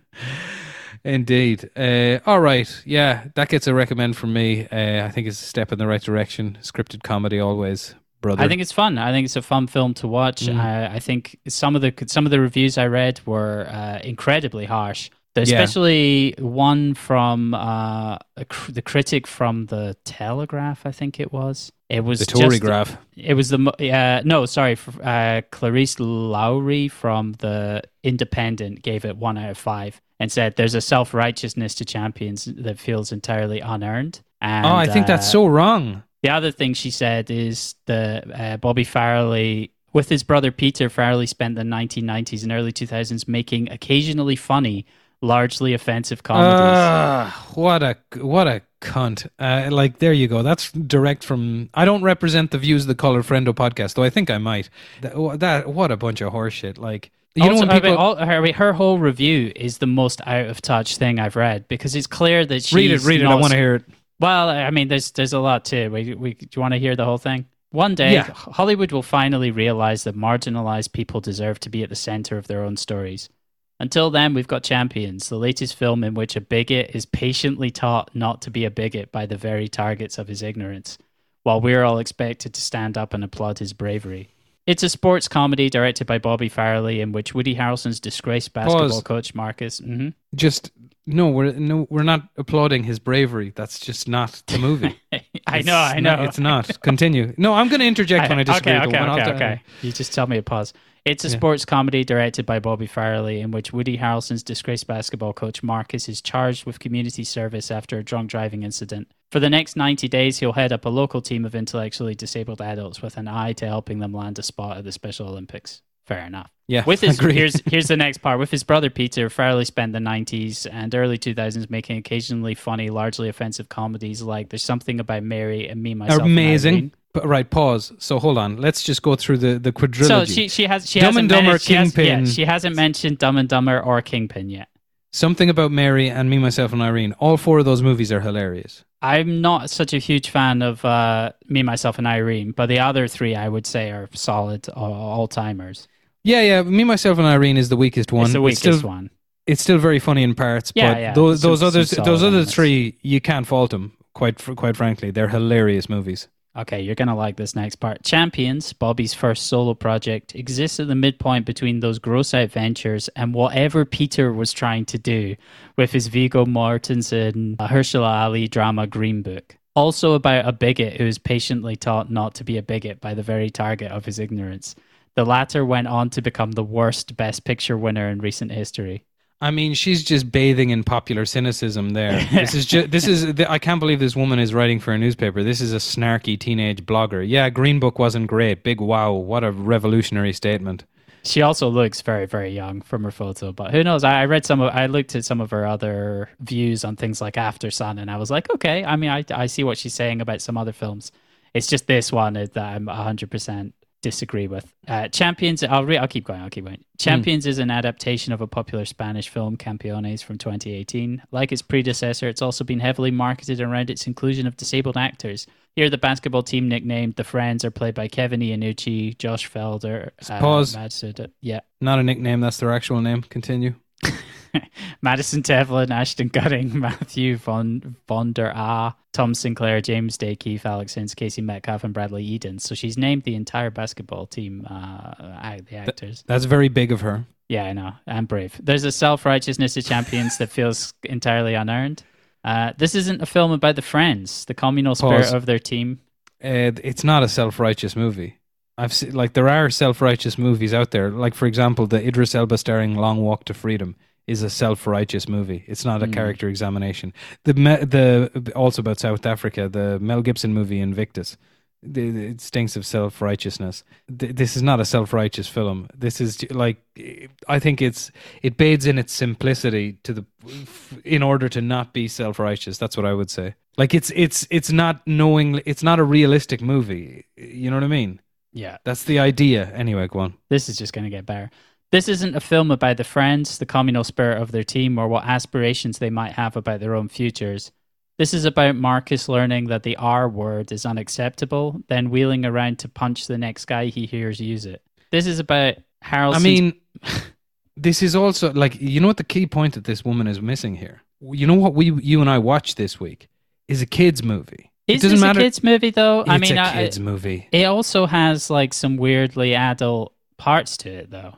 Indeed. Uh, all right. Yeah, that gets a recommend from me. Uh, I think it's a step in the right direction. Scripted comedy always, brother. I think it's fun. I think it's a fun film to watch. Mm. I, I think some of the some of the reviews I read were uh, incredibly harsh. Especially one from uh, a cr- the critic from the Telegraph, I think it was. It was the Tory graph. It was the uh, no, sorry, uh, Clarisse Loughrey from the Independent gave it one out of five and said there's a self righteousness to champions that feels entirely unearned. And, oh, I think that's uh, so wrong. the other thing she said is that uh, Bobby Farrelly with his brother Peter Farrelly spent the 1990s and early 2000s making occasionally funny, largely offensive comedies. Ah, what a what a cunt! Uh, like there you go. That's direct from. I don't represent the views of the Call It Friendo podcast, though I think I might. That, that what a bunch of horseshit. Like you know also, when I mean, people all, her, her whole review is the most out of touch thing I've read because it's clear that she's read it, read it. I want to hear it. Well, I mean, there's there's a lot too. We, we, do you want to hear the whole thing? One day, Yeah. Hollywood will finally realize that marginalized people deserve to be at the center of their own stories. Until then, we've got Champions, the latest film in which a bigot is patiently taught not to be a bigot by the very targets of his ignorance, while we're all expected to stand up and applaud his bravery. It's a sports comedy directed by Bobby Farrelly, in which Woody Harrelson's disgraced basketball Pause. coach Marcus. hmm Just no, we're no, we're not applauding his bravery. That's just not the movie. [LAUGHS] I It's know, I not- know. it's not. Continue. No, I'm going to interject [LAUGHS] when I disagree. Okay, okay, okay, okay. You just tell me to pause. It's a Yeah. sports comedy directed by Bobby Farrelly, in which Woody Harrelson's disgraced basketball coach Marcus is charged with community service after a drunk driving incident. For the next 90 days, he'll head up a local team of intellectually disabled adults with an eye to helping them land a spot at the Special Olympics. Fair enough. Yeah, With his agree. here's [LAUGHS] here's the next part. With his brother Peter, Farrelly spent the nineties and early two thousands making occasionally funny, largely offensive comedies like "There's Something About Mary" and "Me Myself." and amazing. Right, pause. So hold on. Let's just go through the the quadrilogy. So she she has she Dumb hasn't and Dumber, managed- she has- yeah, she hasn't mentioned Dumb and Dumber or Kingpin yet. Something about Mary and me, myself, and Irene. All four of those movies are hilarious. I'm not such a huge fan of uh, Me, Myself, and Irene, but the other three I would say are solid all timers. Yeah, yeah. Me, myself, and Irene is the weakest one. It's the weakest still, one. It's still very funny in parts. Yeah, but yeah. those those others, those other three, you can't fault them. Quite quite frankly, they're hilarious movies. Okay, you're going to like this next part. Champions, Bobby's first solo project, exists at the midpoint between those gross out ventures and whatever Peter was trying to do with his Viggo Mortensen, uh, Mahershala Ali drama Green Book. Also about a bigot who is patiently taught not to be a bigot by the very target of his ignorance. The latter went on to become the worst Best Picture winner in recent history. I mean, she's just bathing in popular cynicism. There, [LAUGHS] this is just this is. I can't believe this woman is writing for a newspaper. This is a snarky teenage blogger. Yeah, Green Book wasn't great. Big wow! What a revolutionary statement. She also looks very, very young from her photo, but who knows? I, I read some of, I looked at some of her other views on things like Aftersun, and I was like, okay. I mean, I, I see what she's saying about some other films. It's just this one uh, that I'm 100% disagree with. Uh, Champions, I'll, re- I'll keep going, I'll keep going. Champions is an adaptation of a popular Spanish film, Campeones, from 2018. Like its predecessor, it's also been heavily marketed around its inclusion of disabled actors. Here, the basketball team nicknamed the Friends are played by Kevin Iannucci, Josh Felder, uh, Pause. Yeah, Not a nickname. That's their actual name. Continue. [LAUGHS] Madison Tevlin, Ashton Gunning, [LAUGHS] Matthew Von, Von der Ah, Tom Sinclair, James Day, Keith Alex Casey Metcalfe, and Bradley Eden. So she's named the entire basketball team, uh, the actors. That's very big of her. Yeah, I know. I'm brave. There's a self righteousness of champions that feels [LAUGHS] entirely unearned. Uh, this isn't a film about the friends, the communal spirit Pause. of their team. Uh, it's not a self-righteous movie. I've seen, like there are self-righteous movies out there. Like for example, the Idris Elba starring Long Walk to Freedom is a self-righteous movie. It's not a Hmm. character examination. The the also about South Africa, the Mel Gibson movie Invictus. It stinks of self-righteousness. Th- this is not a self-righteous film. This is like I think it's it bathes in its simplicity to the in order to not be self-righteous. That's what I would say. Like it's it's it's not knowing it's not a realistic movie. You know what I mean? Yeah. That's the idea. Anyway, go on. This is just going to get better. This isn't a film about the friends, the communal spirit of their team, or what aspirations they might have about their own futures. This is about Marcus learning that the R word is unacceptable, then wheeling around to punch the next guy he hears use it. This is about Harold. I mean, [LAUGHS] this is also like you know what the key point that this woman is missing here. You know what we you and I watched this week is a kids movie. is it doesn't matter. a kids movie though? it's I mean, a kids movie. it also has like some weirdly adult parts to it though.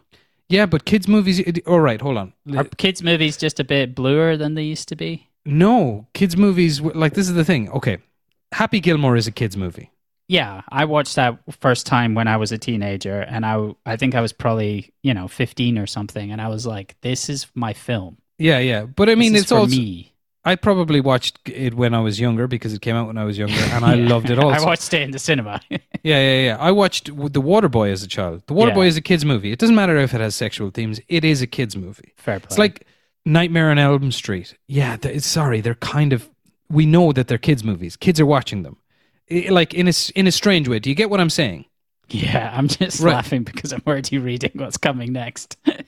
Yeah, but kids movies. It, all right, hold on. Are kids movies just a bit bluer than they used to be? No, kids movies. Like this is the thing. Okay, Happy Gilmore is a kids movie. Yeah, I watched that first time when I was a teenager, and I I think I was probably you know fifteen or something, and I was like, "This is my film." Yeah, yeah. But I mean, it's for also. me. I probably watched it when I was younger because it came out when I was younger, and I [LAUGHS] Yeah. loved it also. I watched it in the cinema. [LAUGHS] Yeah, yeah, yeah. I watched The Waterboy as a child. The Waterboy Yeah. is a kids movie. It doesn't matter if it has sexual themes. It is a kids movie. Fair play. It's like Nightmare on Elm Street. Yeah, th- it's- sorry, they're kind of. We know that they're kids movies. Kids are watching them, I- like in a in a strange way. Do you get what I'm saying? yeah, I'm just Right. laughing because I'm already reading what's coming next. [LAUGHS]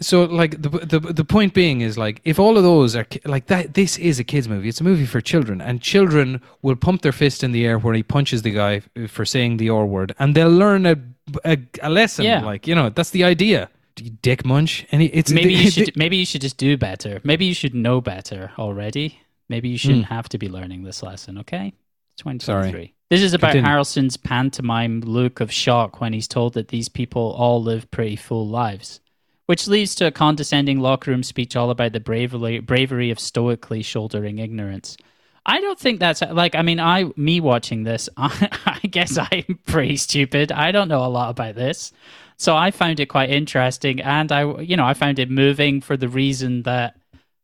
So, like the the the point being is like if all of those are like that, this is a kids movie. It's a movie for children, and children will pump their fist in the air where he punches the guy for saying the R word, and they'll learn a a, a lesson. Yeah. Like you know, that's the idea. Dick munch, and it's maybe you [LAUGHS] should maybe you should just do better. Maybe you should know better already. Maybe you shouldn't Hmm. have to be learning this lesson. Okay, twenty twenty three. Sorry. This is about Continue. Harrelson's pantomime look of shock when he's told that these people all live pretty full lives, which leads to a condescending locker room speech all about the bravery bravery of stoically shouldering ignorance. I don't think that's like. I mean, I me watching this, [LAUGHS] I, I guess I'm pretty stupid. I don't know a lot about this, so I found it quite interesting, and I, you know, I found it moving for the reason that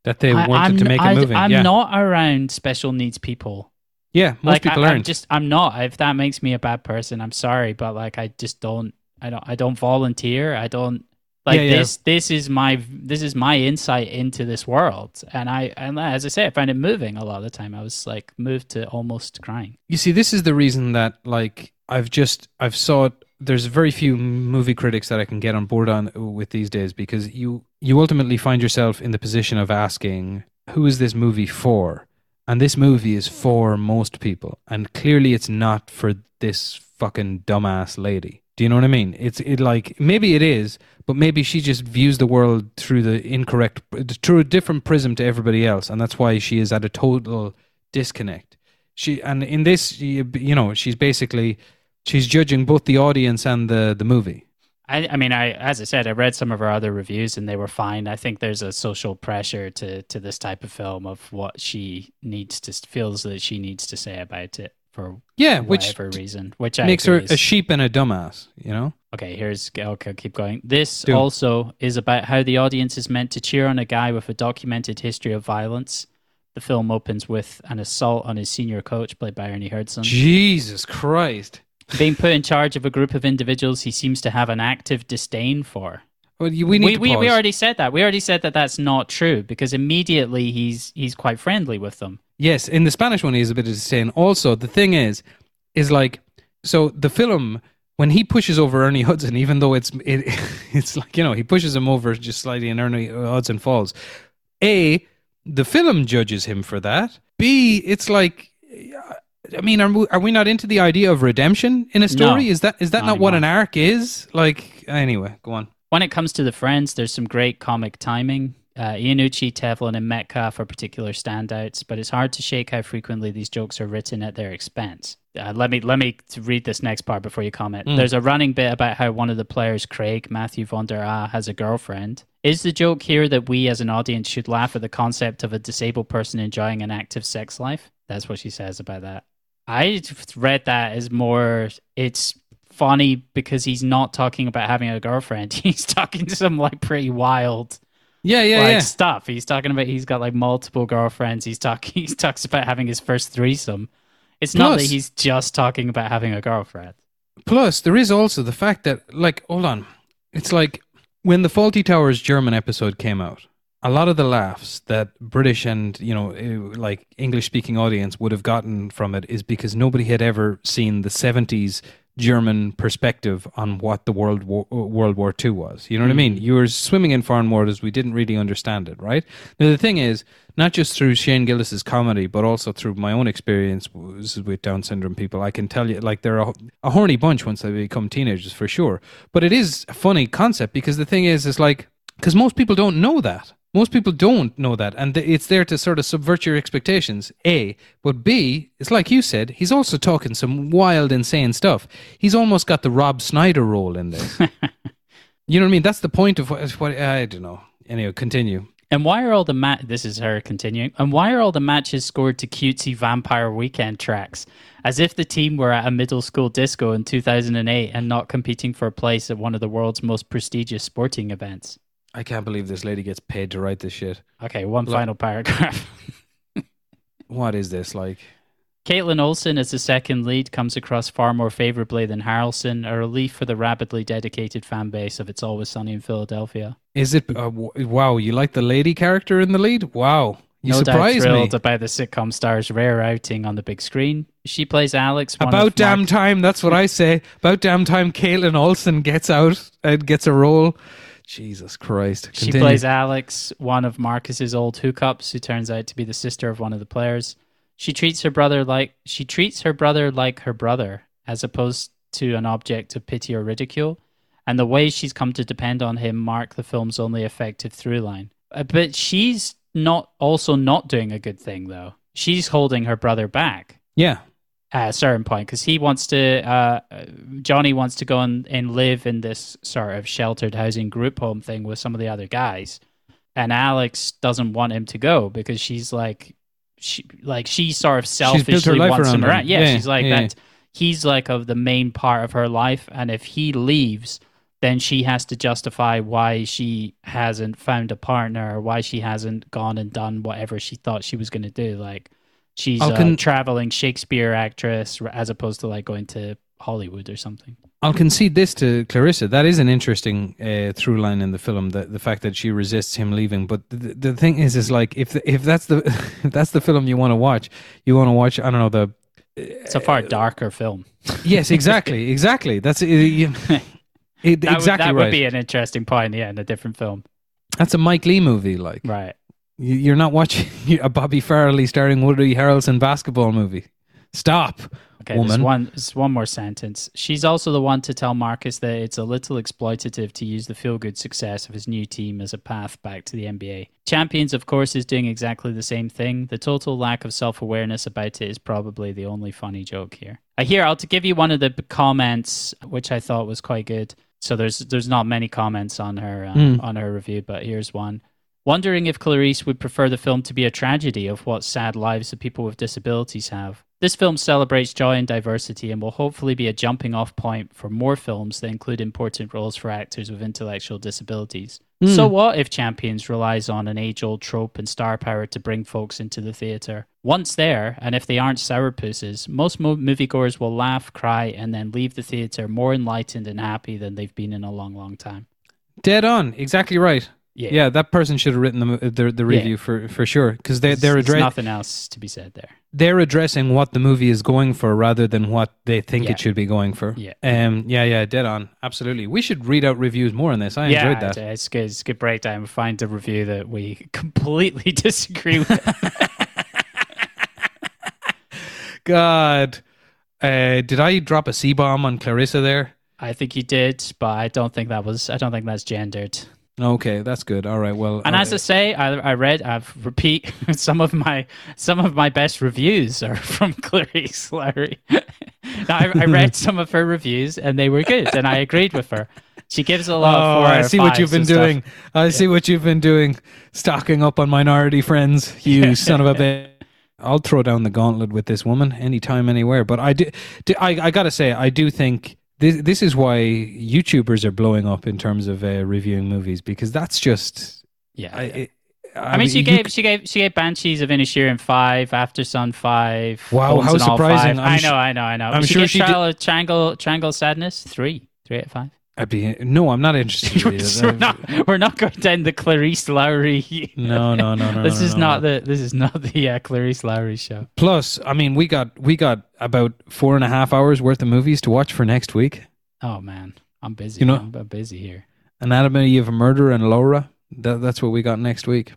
That they I, wanted I'm, to make I, it moving. I'm yeah, not around special needs people. yeah. Most like people I, aren't. I'm just, I'm not. If that makes me a bad person, I'm sorry, but like, I just don't. I don't. I don't volunteer. I don't. Like Yeah, yeah. this. This is my. This is my insight into this world, and I. And as I say, I find it moving a lot of the time. I was like moved to almost crying. You see, this is the reason that like I've just I've saw it. There's very few movie critics that I can get on board on uh, with these days because you you ultimately find yourself in the position of asking who is this movie for, and this movie is for most people, and clearly it's not for this fucking dumbass lady. Do you know what I mean? It's it like maybe it is, but maybe she just views the world through the incorrect, through a different prism to everybody else, and that's why she is at a total disconnect. She and in this, you know, she's basically she's judging both the audience and the the movie. I, I mean, I as I said, I read some of her other reviews and they were fine. I think there's a social pressure to to this type of film of what she needs to feels that she needs to say about it for Yeah, which whatever reason, which I makes her agree a sheep and a dumbass. You know. Okay, here's okay. Keep going. This Do. also is about how the audience is meant to cheer on a guy with a documented history of violence. The film opens with an assault on his senior coach, played by Ernie Hudson. Jesus Christ. Being put in charge of a group of individuals he seems to have an active disdain for. Well, you, we need we, to we, we already said that. We already said that that's not true because immediately he's he's quite friendly with them. Yes, in the Spanish one, he has a bit of disdain. Also, the thing is, is like, so the film when he pushes over Ernie Hudson, even though it's it, [LAUGHS] it's like you know he pushes him over just slightly, and Ernie Hudson falls. A, the film judges him for that. B, it's like. I mean, are we, are we not into the idea of redemption in a story? No. is that is that Not not what an arc is? Like, anyway, go on. When it comes to the friends, there's some great comic timing. Uh, Iannucci, Tevlin, and Metcalfe are particular standouts, but it's hard to shake how frequently these jokes are written at their expense. Uh, let me let me read this next part before you comment. Mm. There's a running bit about how one of the players, Craig Matthew von der Ah, has a girlfriend. Is the joke here that we as an audience should laugh at the concept of a disabled person enjoying an active sex life? That's what she says about that. I read that as more it's funny because he's not talking about having a girlfriend. [LAUGHS] He's talking to some like pretty wild Yeah, yeah, like yeah. stuff. He's talking about he's got like multiple girlfriends. He's talking [LAUGHS] he talks about having his first threesome. It's not that he's just talking about having a girlfriend. Plus, there is also the fact that, like, hold on. It's like when the Fawlty Towers German episode came out, a lot of the laughs that British and, you know, eh, like English speaking audience would have gotten from it is because nobody had ever seen the 70s German perspective on what the World War, uh, World War II was. You know what I mean? Mm. You were swimming in foreign waters. We didn't really understand it, right? Now, the thing is, not just through Shane Gillis's comedy, but also through my own experience with Down syndrome people, I can tell you, like, they're a, a horny bunch once they become teenagers, for sure. But it is a funny concept because the thing is, is like, because most people don't know that. Most people don't know that, and it's there to sort of subvert your expectations. A, but B, it's like you said, he's also talking some wild, insane stuff. He's almost got the Rob Schneider role in this. [LAUGHS] you know what I mean? That's the point of what, what I don't know. Anyway, continue. And why are all the ma- this is her continuing. And why are all the matches scored to cutesy vampire weekend tracks? As if the team were at a middle school disco in 2008 and not competing for a place at one of the world's most prestigious sporting events. I can't believe this lady gets paid to write this shit. Okay, one Like- final paragraph. [LAUGHS] What is this like? Kaitlin Olson as the second lead comes across far more favorably than Harrelson, a relief for the rapidly dedicated fan base of It's Always Sunny in Philadelphia. Is it? Uh, wow, you like the lady character in the lead? Wow, you no doubt surprised me. thrilled about the sitcom star's rare outing on the big screen. She plays Alex. About damn Mark- time, that's what I say. About damn time, Kaitlin Olson gets out and gets a role. Jesus Christ! She plays Alex, one of Marcus's old hookups, who turns out to be the sister of one of the players. She treats her brother like she treats her brother like her brother, as opposed to an object of pity or ridicule. And the way she's come to depend on him mark the film's only effective through line. Uh, But she's not also not doing a good thing though. She's holding her brother back Yeah, at a certain point because he wants to uh, johnny wants to go and, and live in this sort of sheltered housing group home thing with some of the other guys and alex doesn't want him to go because she's like she like she sort of built her selfishly life wants him around him. Yeah, Yeah, she's like yeah. that. He's like of the main part of her life, and if he leaves, then she has to justify why she hasn't found a partner or why she hasn't gone and done whatever she thought she was going to do. Like she's I'll a traveling Shakespeare actress as opposed to like going to Hollywood or something. I'll concede this to Clarissa. That is an interesting uh, through line in the film. The the fact that she resists him leaving. But the, the thing is, is like if the, if that's the [LAUGHS] if that's the film you want to watch, you want to watch. I don't know the. It's a far darker film. Yes, exactly, [LAUGHS] exactly. That's uh, you, [LAUGHS] it, That, exactly would, that right. would be an interesting point. Yeah, in a different film. That's a Mike Leigh movie. Like Right. You- you're not watching [LAUGHS] a Bobby Farrelly starring Woody Harrelson basketball movie. Stop. Okay, there's one, there's one more sentence. She's also the one to tell Marcus that it's a little exploitative to use the feel good success of his new team as a path back to the NBA. Champions, of course, is doing exactly the same thing. The total lack of self awareness about it is probably the only funny joke here. I hear I'll to give you one of the comments, which I thought was quite good. So there's there's not many comments on her uh, Mm. on her review, but here's one. Wondering if Clarisse would prefer the film to be a tragedy of what sad lives the people with disabilities have. This film celebrates joy and diversity and will hopefully be a jumping off point for more films that include important roles for actors with intellectual disabilities. Mm. So, what if Champions relies on an age old trope and star power to bring folks into the theatre? Once there, and if they aren't sourpusses, most mo- moviegoers will laugh, cry, and then leave the theatre more enlightened and happy than they've been in a long, long time. Dead on. Exactly right. Yeah. Yeah, that person should have written the the, the review for for sure because they they're There's address- nothing else to be said there. they're addressing what the movie is going for rather than what they think Yeah. it should be going for. Yeah. Um. Yeah. Yeah. Dead on. Absolutely. We should read out reviews more on this. I yeah, enjoyed that. it- It's good. It's a good breakdown. We find a review that we [LAUGHS] completely [LAUGHS] disagree with. [LAUGHS] God. Uh, did I drop a C bomb on Clarissa there? I think you did, but I don't think that was. I don't think that's gendered. Okay, that's good. All right. Well, And as I say, I, I read, I've repeat [LAUGHS] some of my some of my best reviews are [LAUGHS] from Clarisse Loughrey. [LAUGHS] I, I read some of her reviews and they were good, and I agreed with her. She gives a lot. Oh, I see what you've been and stuff. doing. I see what you've been doing. Stocking up on minority friends, you son of a bitch. I'll throw down the gauntlet with this woman anytime, anywhere. But I do, do I, I gotta say, I do think this, this is why YouTubers are blowing up in terms of uh, reviewing movies because that's just. Yeah, I, yeah. it- I, mean, she you gave she gave she gave Banshees of Inisherin five, Aftersun five. Wow, Bones how surprising. I'm I sh- know, I know, I know. I'm she sure gave she did- Trial of Triangle Triangle Sadness three, three out of five. I'd be no, I'm not interested. in [LAUGHS] it. we're not we're not going down the Clarisse Loughrey. No, no, no, [LAUGHS] no. this no, is no, not no. the this is not the uh, Clarisse Loughrey show. Plus, I mean, we got we got about four and a half hours worth of movies to watch for next week. Oh man, I'm busy. You know- I'm, I'm busy here. Anatomy of a Murder and Laura. That, that's what we got next week.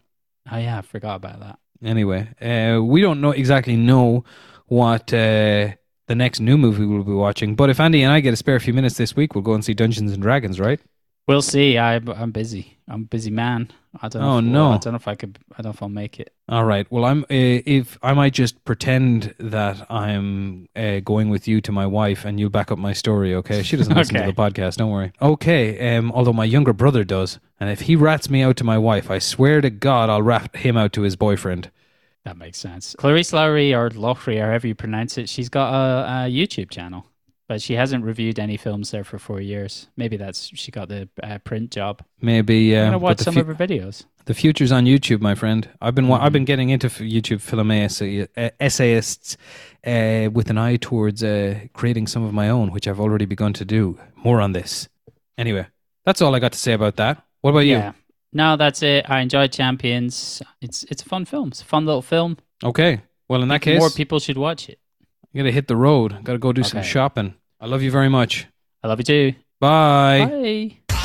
Oh yeah, I forgot about that. Anyway, uh, we don't know exactly know what uh, the next new movie we'll be watching. But if Andy and I get a spare few minutes this week, we'll go and see Dungeons and Dragons, right? We'll see. I, I'm busy. I'm a busy man. I don't. Know Oh, if, no. I don't know if I could. I don't know if I'll make it. All right. Well, I'm uh, if I might just pretend that I'm uh, going with you to my wife, and you'll back up my story. Okay? She doesn't listen [LAUGHS] Okay. to the podcast. Don't worry. Okay. Um, although my younger brother does, and if he rats me out to my wife, I swear to God, I'll rat him out to his boyfriend. That makes sense. Clarice Lowry or Lochry, or however you pronounce it, she's got a, a YouTube channel, but she hasn't reviewed any films there for four years. Maybe that's she got the uh, print job. Maybe. I'm Uh, gonna watch some fu- of her videos. The future's on YouTube, my friend. I've been wa- I've been getting into YouTube film uh, essayists uh, with an eye towards uh, creating some of my own, which I've already begun to do. More on this. Anyway, that's all I got to say about that. What about you? Yeah. No, that's it. I enjoyed Champions. It's it's a fun film. It's a fun little film. Okay. Well, in that case, more people should watch it. I gotta hit the road. Gotta go do some shopping. I love you very much. I love you too. Bye. Bye.